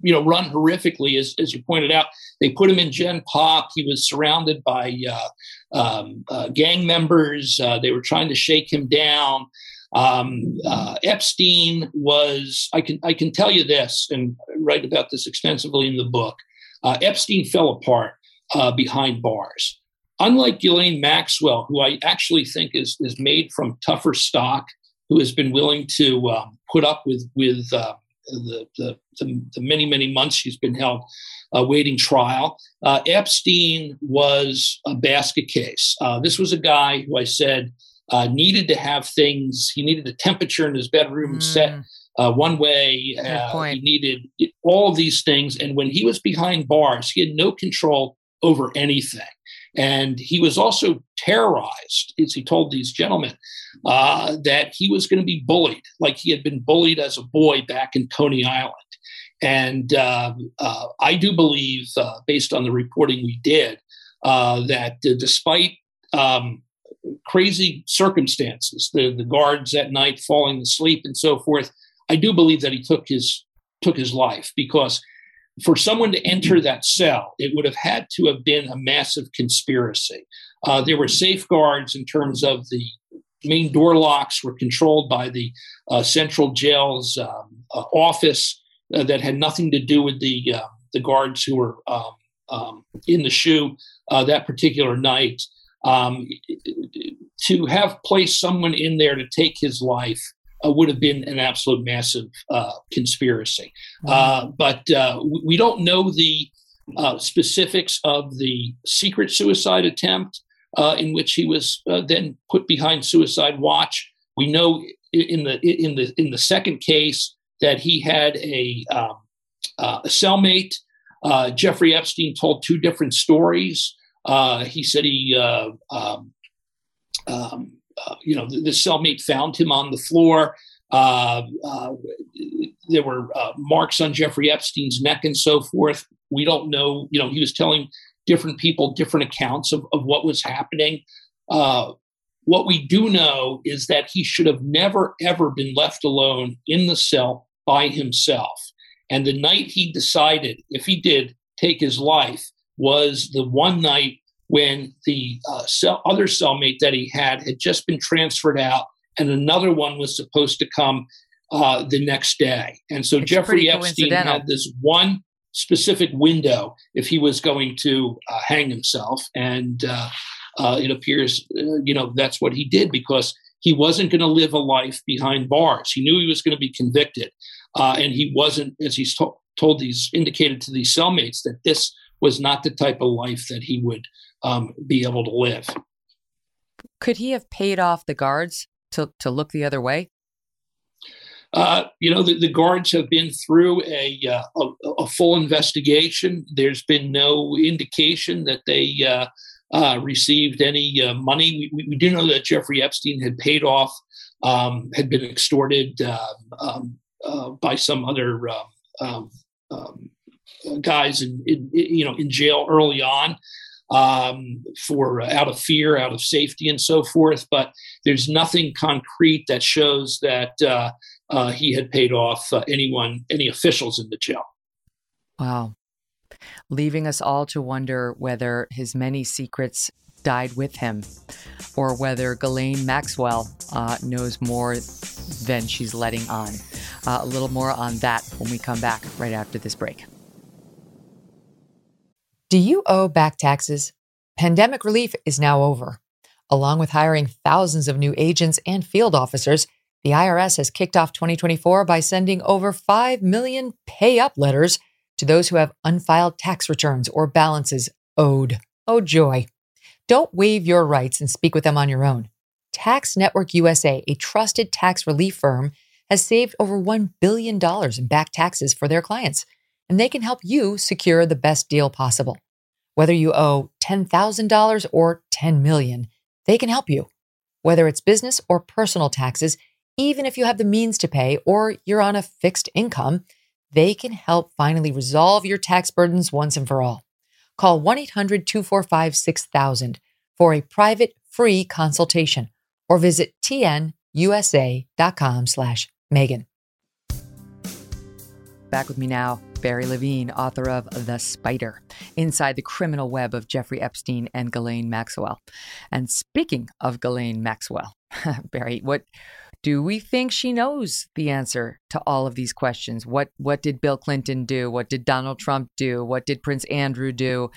Speaker 2: you know, run horrifically, as, as you pointed out. They put him in Gen Pop. He was surrounded by uh, um, uh, gang members. Uh, they were trying to shake him down. Um, uh, Epstein was, I can, I can tell you this, and write about this extensively in the book. Uh, Epstein fell apart uh, behind bars. unlike Ghislaine Maxwell, who I actually think is is made from tougher stock, who has been willing to um, put up with with uh, the, the, the, the, many many months she's been held awaiting trial. Uh, Epstein was a basket case. Uh, this was a guy who I said uh, needed to have things. He needed the temperature in his bedroom mm. set uh, one way. Uh, he needed all these things. And when he was behind bars, he had no control over anything. And he was also terrorized, as he told these gentlemen, uh, that he was going to be bullied, like he had been bullied as a boy back in Coney Island. And uh, uh, I do believe, uh, based on the reporting we did, uh, that despite um, crazy circumstances, the, the guards at night falling asleep and so forth, I do believe that he took his took his life because for someone to enter that cell, it would have had to have been a massive conspiracy. Uh, there were safeguards in terms of the main door locks were controlled by the uh, central jail's um, uh, office uh, that had nothing to do with the uh, the guards who were um, um, in the SHU uh, that particular night. Um, to have placed someone in there to take his life uh, would have been an absolute massive uh, conspiracy. Uh, but uh, we don't know the uh, specifics of the secret suicide attempt uh, in which he was then put behind suicide watch. We know in the in the in the second case that he had a, um, a cellmate. Jeffrey Epstein told two different stories. He said he um, um, uh, you know, the, the, cellmate found him on the floor. Uh, uh, there were uh, marks on Jeffrey Epstein's neck and so forth. We don't know. You know, he was telling different people different accounts of, of what was happening. Uh, what we do know is that he should have never, ever been left alone in the cell by himself. And the night he decided, if he did take his life, was the one night when the uh, cell, other cellmate that he had had just been transferred out, and another one was supposed to come uh, the next day. And so it's Jeffrey Epstein had this one specific window if he was going to uh, hang himself, and uh, uh, it appears, uh, you know, that's what he did because he wasn't going to live a life behind bars. He knew he was going to be convicted, and he wasn't, as he's to- told these indicated to these cellmates that this was not the type of life that he would um, be able to live.
Speaker 1: Could he have paid off the guards to, to look the other way?
Speaker 2: Uh, you know, the, the, guards have been through a, uh, a, a, full investigation. There's been no indication that they uh, uh received any uh, money. We, we, do know that Jeffrey Epstein had paid off, um, had been extorted um, um uh, by some other um, um, guys in, in, you know in jail early on um, for uh, out of fear, out of safety, and so forth. But there's nothing concrete that shows that uh, uh, he had paid off uh, anyone, any officials in the jail.
Speaker 1: Wow. Leaving us all to wonder whether his many secrets died with him or whether Ghislaine Maxwell uh, knows more than she's letting on. Uh, a little more on that when we come back right after this break. Do you owe back taxes? Pandemic relief is now over. Along with hiring thousands of new agents and field officers, the IRS has kicked off 2024 by sending over 5 million pay up letters to those who have unfiled tax returns or balances owed. Oh, joy. Don't waive your rights and speak with them on your own. Tax Network USA, a trusted tax relief firm, has saved over $1 billion in back taxes for their clients and they can help you secure the best deal possible. Whether you owe $10,000 or 10 million, they can help you. Whether it's business or personal taxes, even if you have the means to pay or you're on a fixed income, they can help finally resolve your tax burdens once and for all. Call 1-800-245-6000 for a private free consultation or visit tnusa.com slash Megyn. Back with me now, Barry Levine, author of The Spider, Inside the Criminal Web of Jeffrey Epstein and Ghislaine Maxwell. And speaking of Ghislaine Maxwell, Barry, what do we think she knows the answer to all of these questions? What what did Bill Clinton do? What did Donald Trump do? What did Prince Andrew do?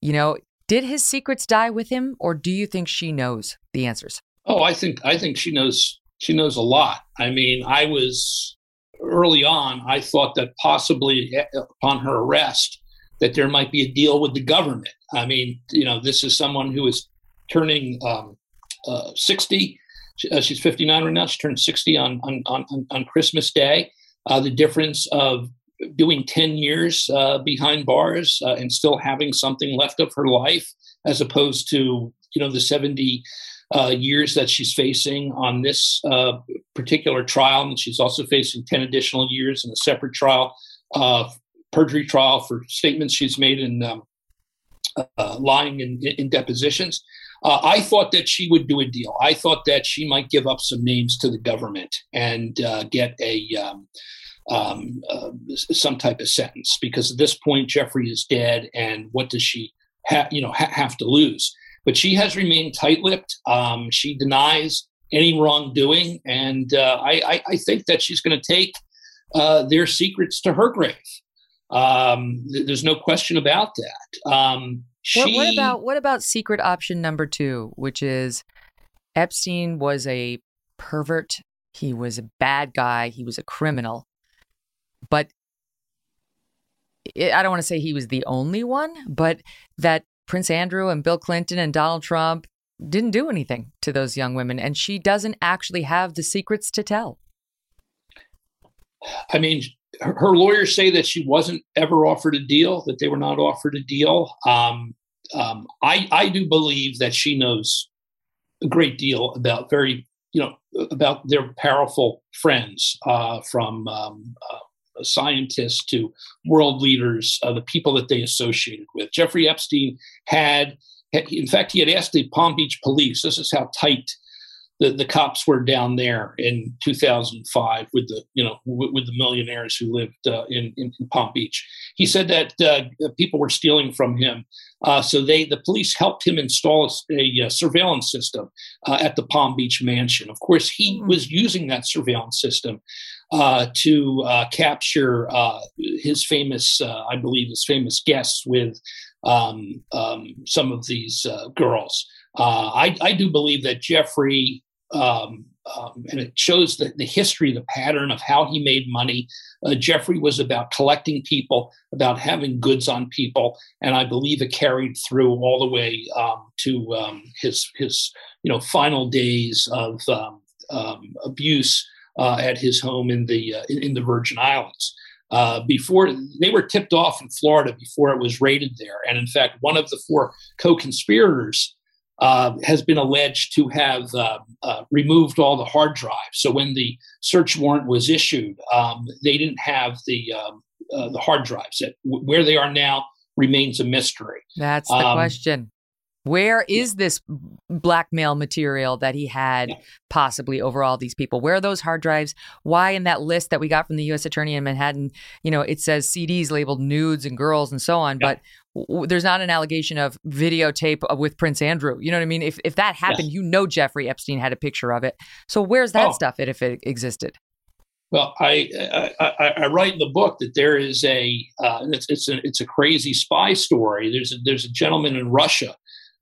Speaker 1: You know, Did his secrets die with him, or do you think she knows the answers?
Speaker 2: Oh, I think I think she knows she knows a lot. I mean, I was early on. I thought that possibly eh, upon her arrest, that there might be a deal with the government. I mean, you know, this is someone who is turning um, uh, 60. Uh, she's 59 right now. She turned 60 on on on, on Christmas Day. Uh, the difference of doing 10 years uh, behind bars uh, and still having something left of her life, as opposed to you know the 70 uh, years that she's facing on this particular trial, and she's also facing 10 additional years in a separate trial, perjury trial for statements she's made in um, lying in, in depositions. Uh, I thought that she would do a deal. I thought that she might give up some names to the government and uh, get a um, um, uh, some type of sentence because at this point Jeffrey is dead, and what does she you know ha- have to lose? But she has remained tight-lipped. Um, she denies any wrongdoing, and uh, I, I, I, think that she's going to take uh, their secrets to her grave. Um, th- there's no question about that. Um,
Speaker 1: she, what, what about what about secret option number two, which is Epstein was a pervert. He was a bad guy. He was a criminal. But it, I don't want to say he was the only one, but that Prince Andrew and Bill Clinton and Donald Trump didn't do anything to those young women. And she doesn't actually have the secrets to tell.
Speaker 2: I mean, her lawyers say that she wasn't ever offered a deal, that they were not offered a deal. Um, um, I, I do believe that she knows a great deal about very, you know, about their powerful friends uh, from um, uh, scientists to world leaders, uh, the people that they associated with. Jeffrey Epstein had, in fact, he had asked the Palm Beach police, this is how tight the, the cops were down there in 2005 with the you know w- with the millionaires who lived uh, in, in, Palm Beach. He said that uh, people were stealing from him, uh, so they the police helped him install a, a, a surveillance system uh, at the Palm Beach mansion. Of course, he mm-hmm. was using that surveillance system uh, to uh, capture his famous, I believe, his famous guests with um, um, some of these girls. Uh, I, I, do believe that Jeffrey um, um, and it shows the, the history, the pattern of how he made money. Uh, Jeffrey was about collecting people, about having goods on people, and I believe it carried through all the way um, to um, his his you know final days of abuse uh, at his home in the uh, in, the Virgin Islands. Uh, before they were tipped off in Florida before it was raided there, and in fact, one of the four co-conspirators uh, has been alleged to have uh, uh, removed all the hard drives. So when the search warrant was issued, um, they didn't have the um, uh, the hard drives. That where they are now remains a mystery.
Speaker 1: That's the um, question. Where is this blackmail material that he had possibly over all these people? Where are those hard drives? Why in that list that we got from the U.S. Attorney in Manhattan, you know, it says CDs labeled nudes and girls and so on, yeah. but there's not an allegation of videotape with Prince Andrew. You know what I mean? If if that happened, yes. you know Jeffrey Epstein had a picture of it. So where's that oh. stuff if it existed?
Speaker 2: Well, I, I, I write in the book that there is a uh, it's it's a it's a crazy spy story. There's a, there's a gentleman in Russia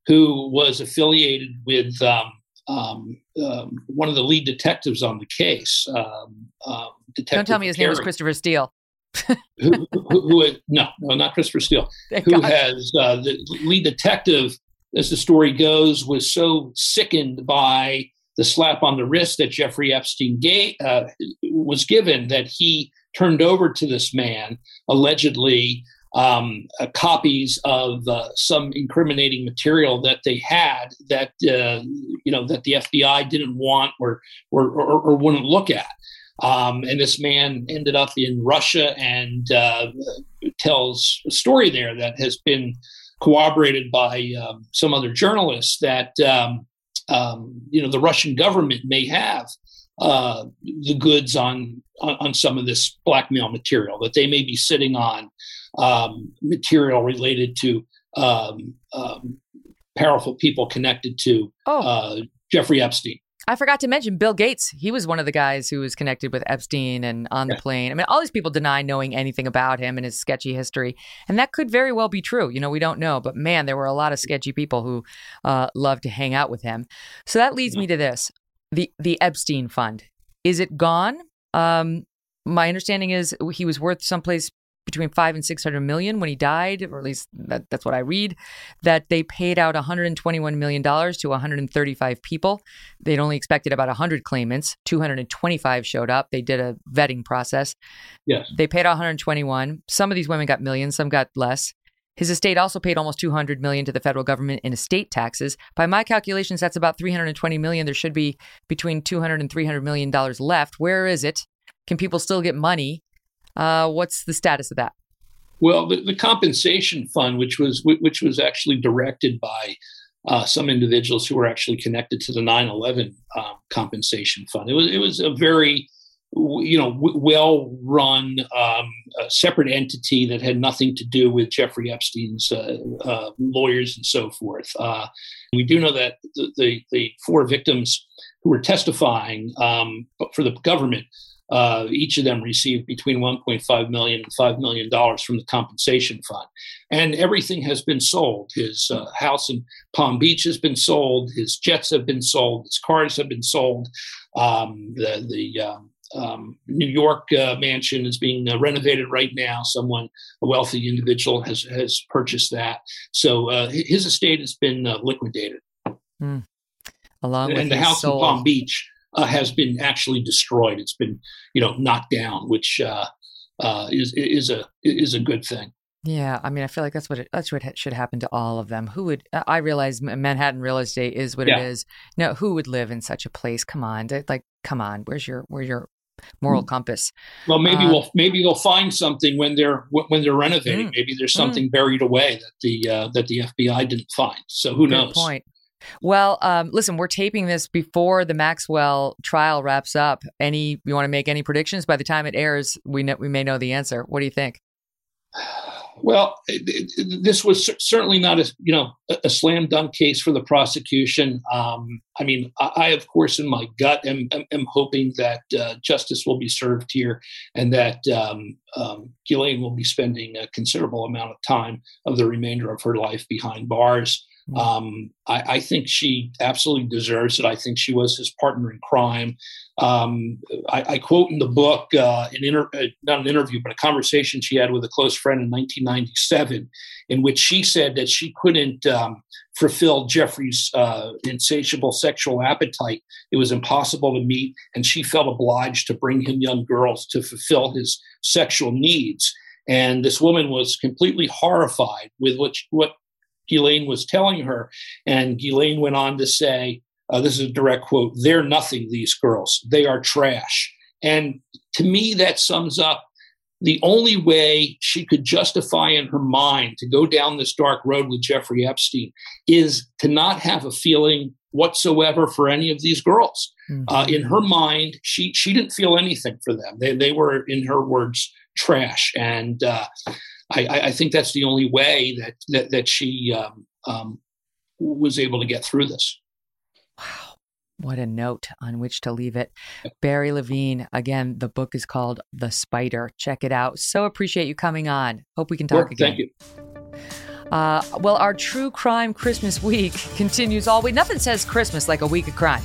Speaker 2: who was affiliated with um, um, um, one of the lead detectives on the case. Um,
Speaker 1: um, Don't tell me his name was Christopher Steele
Speaker 2: who, who, who, no, no, not Christopher Steele, Thank who God. has uh, the lead detective, as the story goes, was so sickened by the slap on the wrist that Jeffrey Epstein gave, uh, was given that he turned over to this man allegedly um, uh, copies of uh, some incriminating material that they had that uh, you know that the FBI didn't want or or, or, or wouldn't look at. Um, and this man ended up in Russia and uh, tells a story there that has been corroborated by um, some other journalists that um, um you know the Russian government may have uh, the goods on, on, on some of this blackmail material that they may be sitting on um, material related to um, powerful people connected to oh. uh, Jeffrey Epstein.
Speaker 1: I forgot to mention Bill Gates. He was one of the guys who was connected with Epstein and on the plane. I mean, all these people deny knowing anything about him and his sketchy history. And that could very well be true. You know, we don't know. But man, there were a lot of sketchy people who uh, loved to hang out with him. So that leads me to this the, the Epstein Fund. Is it gone? Um, my understanding is he was worth someplace between five and 600 million when he died, or at least that, that's what I read, that they paid out 121 million dollars to 135 people. They'd only expected about 100 claimants. 225 showed up. They did a vetting process.
Speaker 2: Yes.
Speaker 1: They paid out 121. Some of these women got millions, some got less. His estate also paid almost 200 million to the federal government in estate taxes. By my calculations, that's about 320 million. There should be between 200 and 300 million dollars left. Where is it? Can people still get money? Uh, what's the status of that?
Speaker 2: Well, the, the, compensation fund, which was which was actually directed by uh, some individuals who were actually connected to the 9/11 um, compensation fund, it was it was a very you know w- well run um, separate entity that had nothing to do with Jeffrey Epstein's uh, uh lawyers and so forth. Uh, we do know that the, the, the four victims who were testifying um, for the government uh, each of them received between 1.5 million and 5 million dollars from the compensation fund, and everything has been sold. His uh, house in Palm Beach has been sold. His jets have been sold. His cars have been sold. Um, the the um, um, New York uh, mansion is being uh, renovated right now. Someone, a wealthy individual, has has purchased that. So uh, his estate has been uh, liquidated.
Speaker 1: Mm. Along
Speaker 2: and
Speaker 1: with
Speaker 2: the house
Speaker 1: soul.
Speaker 2: in Palm Beach uh, has been actually destroyed. It's been, you know, knocked down, which uh, uh, is is a is a good thing.
Speaker 1: Yeah, I mean, I feel like that's what it, that's what should happen to all of them. Who would? I realize Manhattan real estate is what yeah. it is. No, who would live in such a place? Come on, like, come on. Where's your where's your moral mm. compass?
Speaker 2: Well, maybe uh, we'll maybe they'll find something when they're when they're renovating. Mm, maybe there's mm. something mm. buried away that the uh, that the FBI didn't find. So who
Speaker 1: Good
Speaker 2: knows?
Speaker 1: Point. Well, um, listen, we're taping this before the Maxwell trial wraps up. Any you want to make any predictions? By the time it airs, we know, we may know the answer. What do you think?
Speaker 2: Well, this was certainly not a you know a, slam dunk case for the prosecution. Um, I mean, I, of course in my gut am, am, hoping that uh, justice will be served here, and that um, um, Ghislaine will be spending a considerable amount of time of the remainder of her life behind bars. Mm. Um, I, I, think she absolutely deserves it. I think she was his partner in crime. Um, I, I, quote in the book, uh, an inter- uh, not an interview, but a conversation she had with a close friend in 1997, in which she said that she couldn't um, fulfill Jeffrey's uh, insatiable sexual appetite. It was impossible to meet, and she felt obliged to bring him young girls to fulfill his sexual needs. And this woman was completely horrified with what, what Ghislaine was telling her. And Ghislaine went on to say, uh, this is a direct quote, they're nothing, these girls. They are trash. And to me, that sums up the only way she could justify in her mind to go down this dark road with Jeffrey Epstein is to not have a feeling whatsoever for any of these girls. Mm-hmm. Uh, in her mind, she she didn't feel anything for them. They they were, in her words, trash. And uh, I, I, think that's the only way that that, that she um, um, was able to get through this.
Speaker 1: Wow. What a note on which to leave it. Barry Levine, again, the book is called The Spider. Check it out. So appreciate you coming on. Hope we can talk again.
Speaker 2: Thank you.
Speaker 1: Uh, well, our true crime Christmas week continues all week. Nothing says Christmas like a week of crime.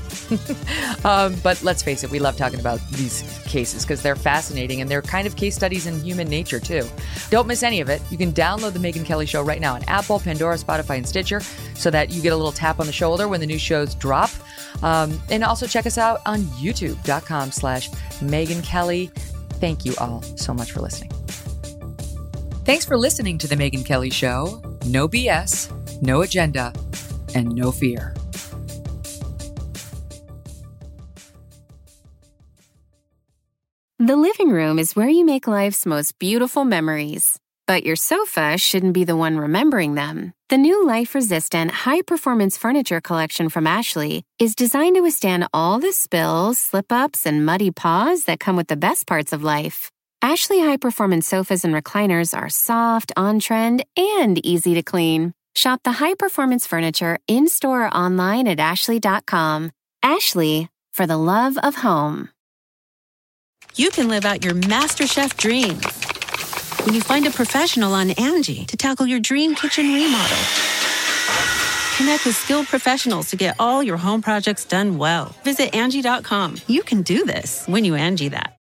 Speaker 1: um, but let's face it, we love talking about these cases because they're fascinating and they're kind of case studies in human nature, too. Don't miss any of it. You can download The Megyn Kelly Show right now on Apple, Pandora, Spotify, and Stitcher so that you get a little tap on the shoulder when the new shows drop. Um, and also check us out on youtube.com slash Megyn Kelly. Thank you all so much for listening. Thanks for listening to The Megyn Kelly Show. No BS, no agenda, and no fear.
Speaker 5: The living room is where you make life's most beautiful memories. But your sofa shouldn't be the one remembering them. The new life resistant, high performance furniture collection from Ashley is designed to withstand all the spills, slip ups, and muddy paws that come with the best parts of life. Ashley high performance sofas and recliners are soft, on trend, and easy to clean. Shop the high performance furniture in store or online at ashley.com. Ashley, for the love of home.
Speaker 6: You can live out your MasterChef dreams when you find a professional on Angie to tackle your dream kitchen remodel. Connect with skilled professionals to get all your home projects done well. Visit Angie.com. You can do this when you Angie that.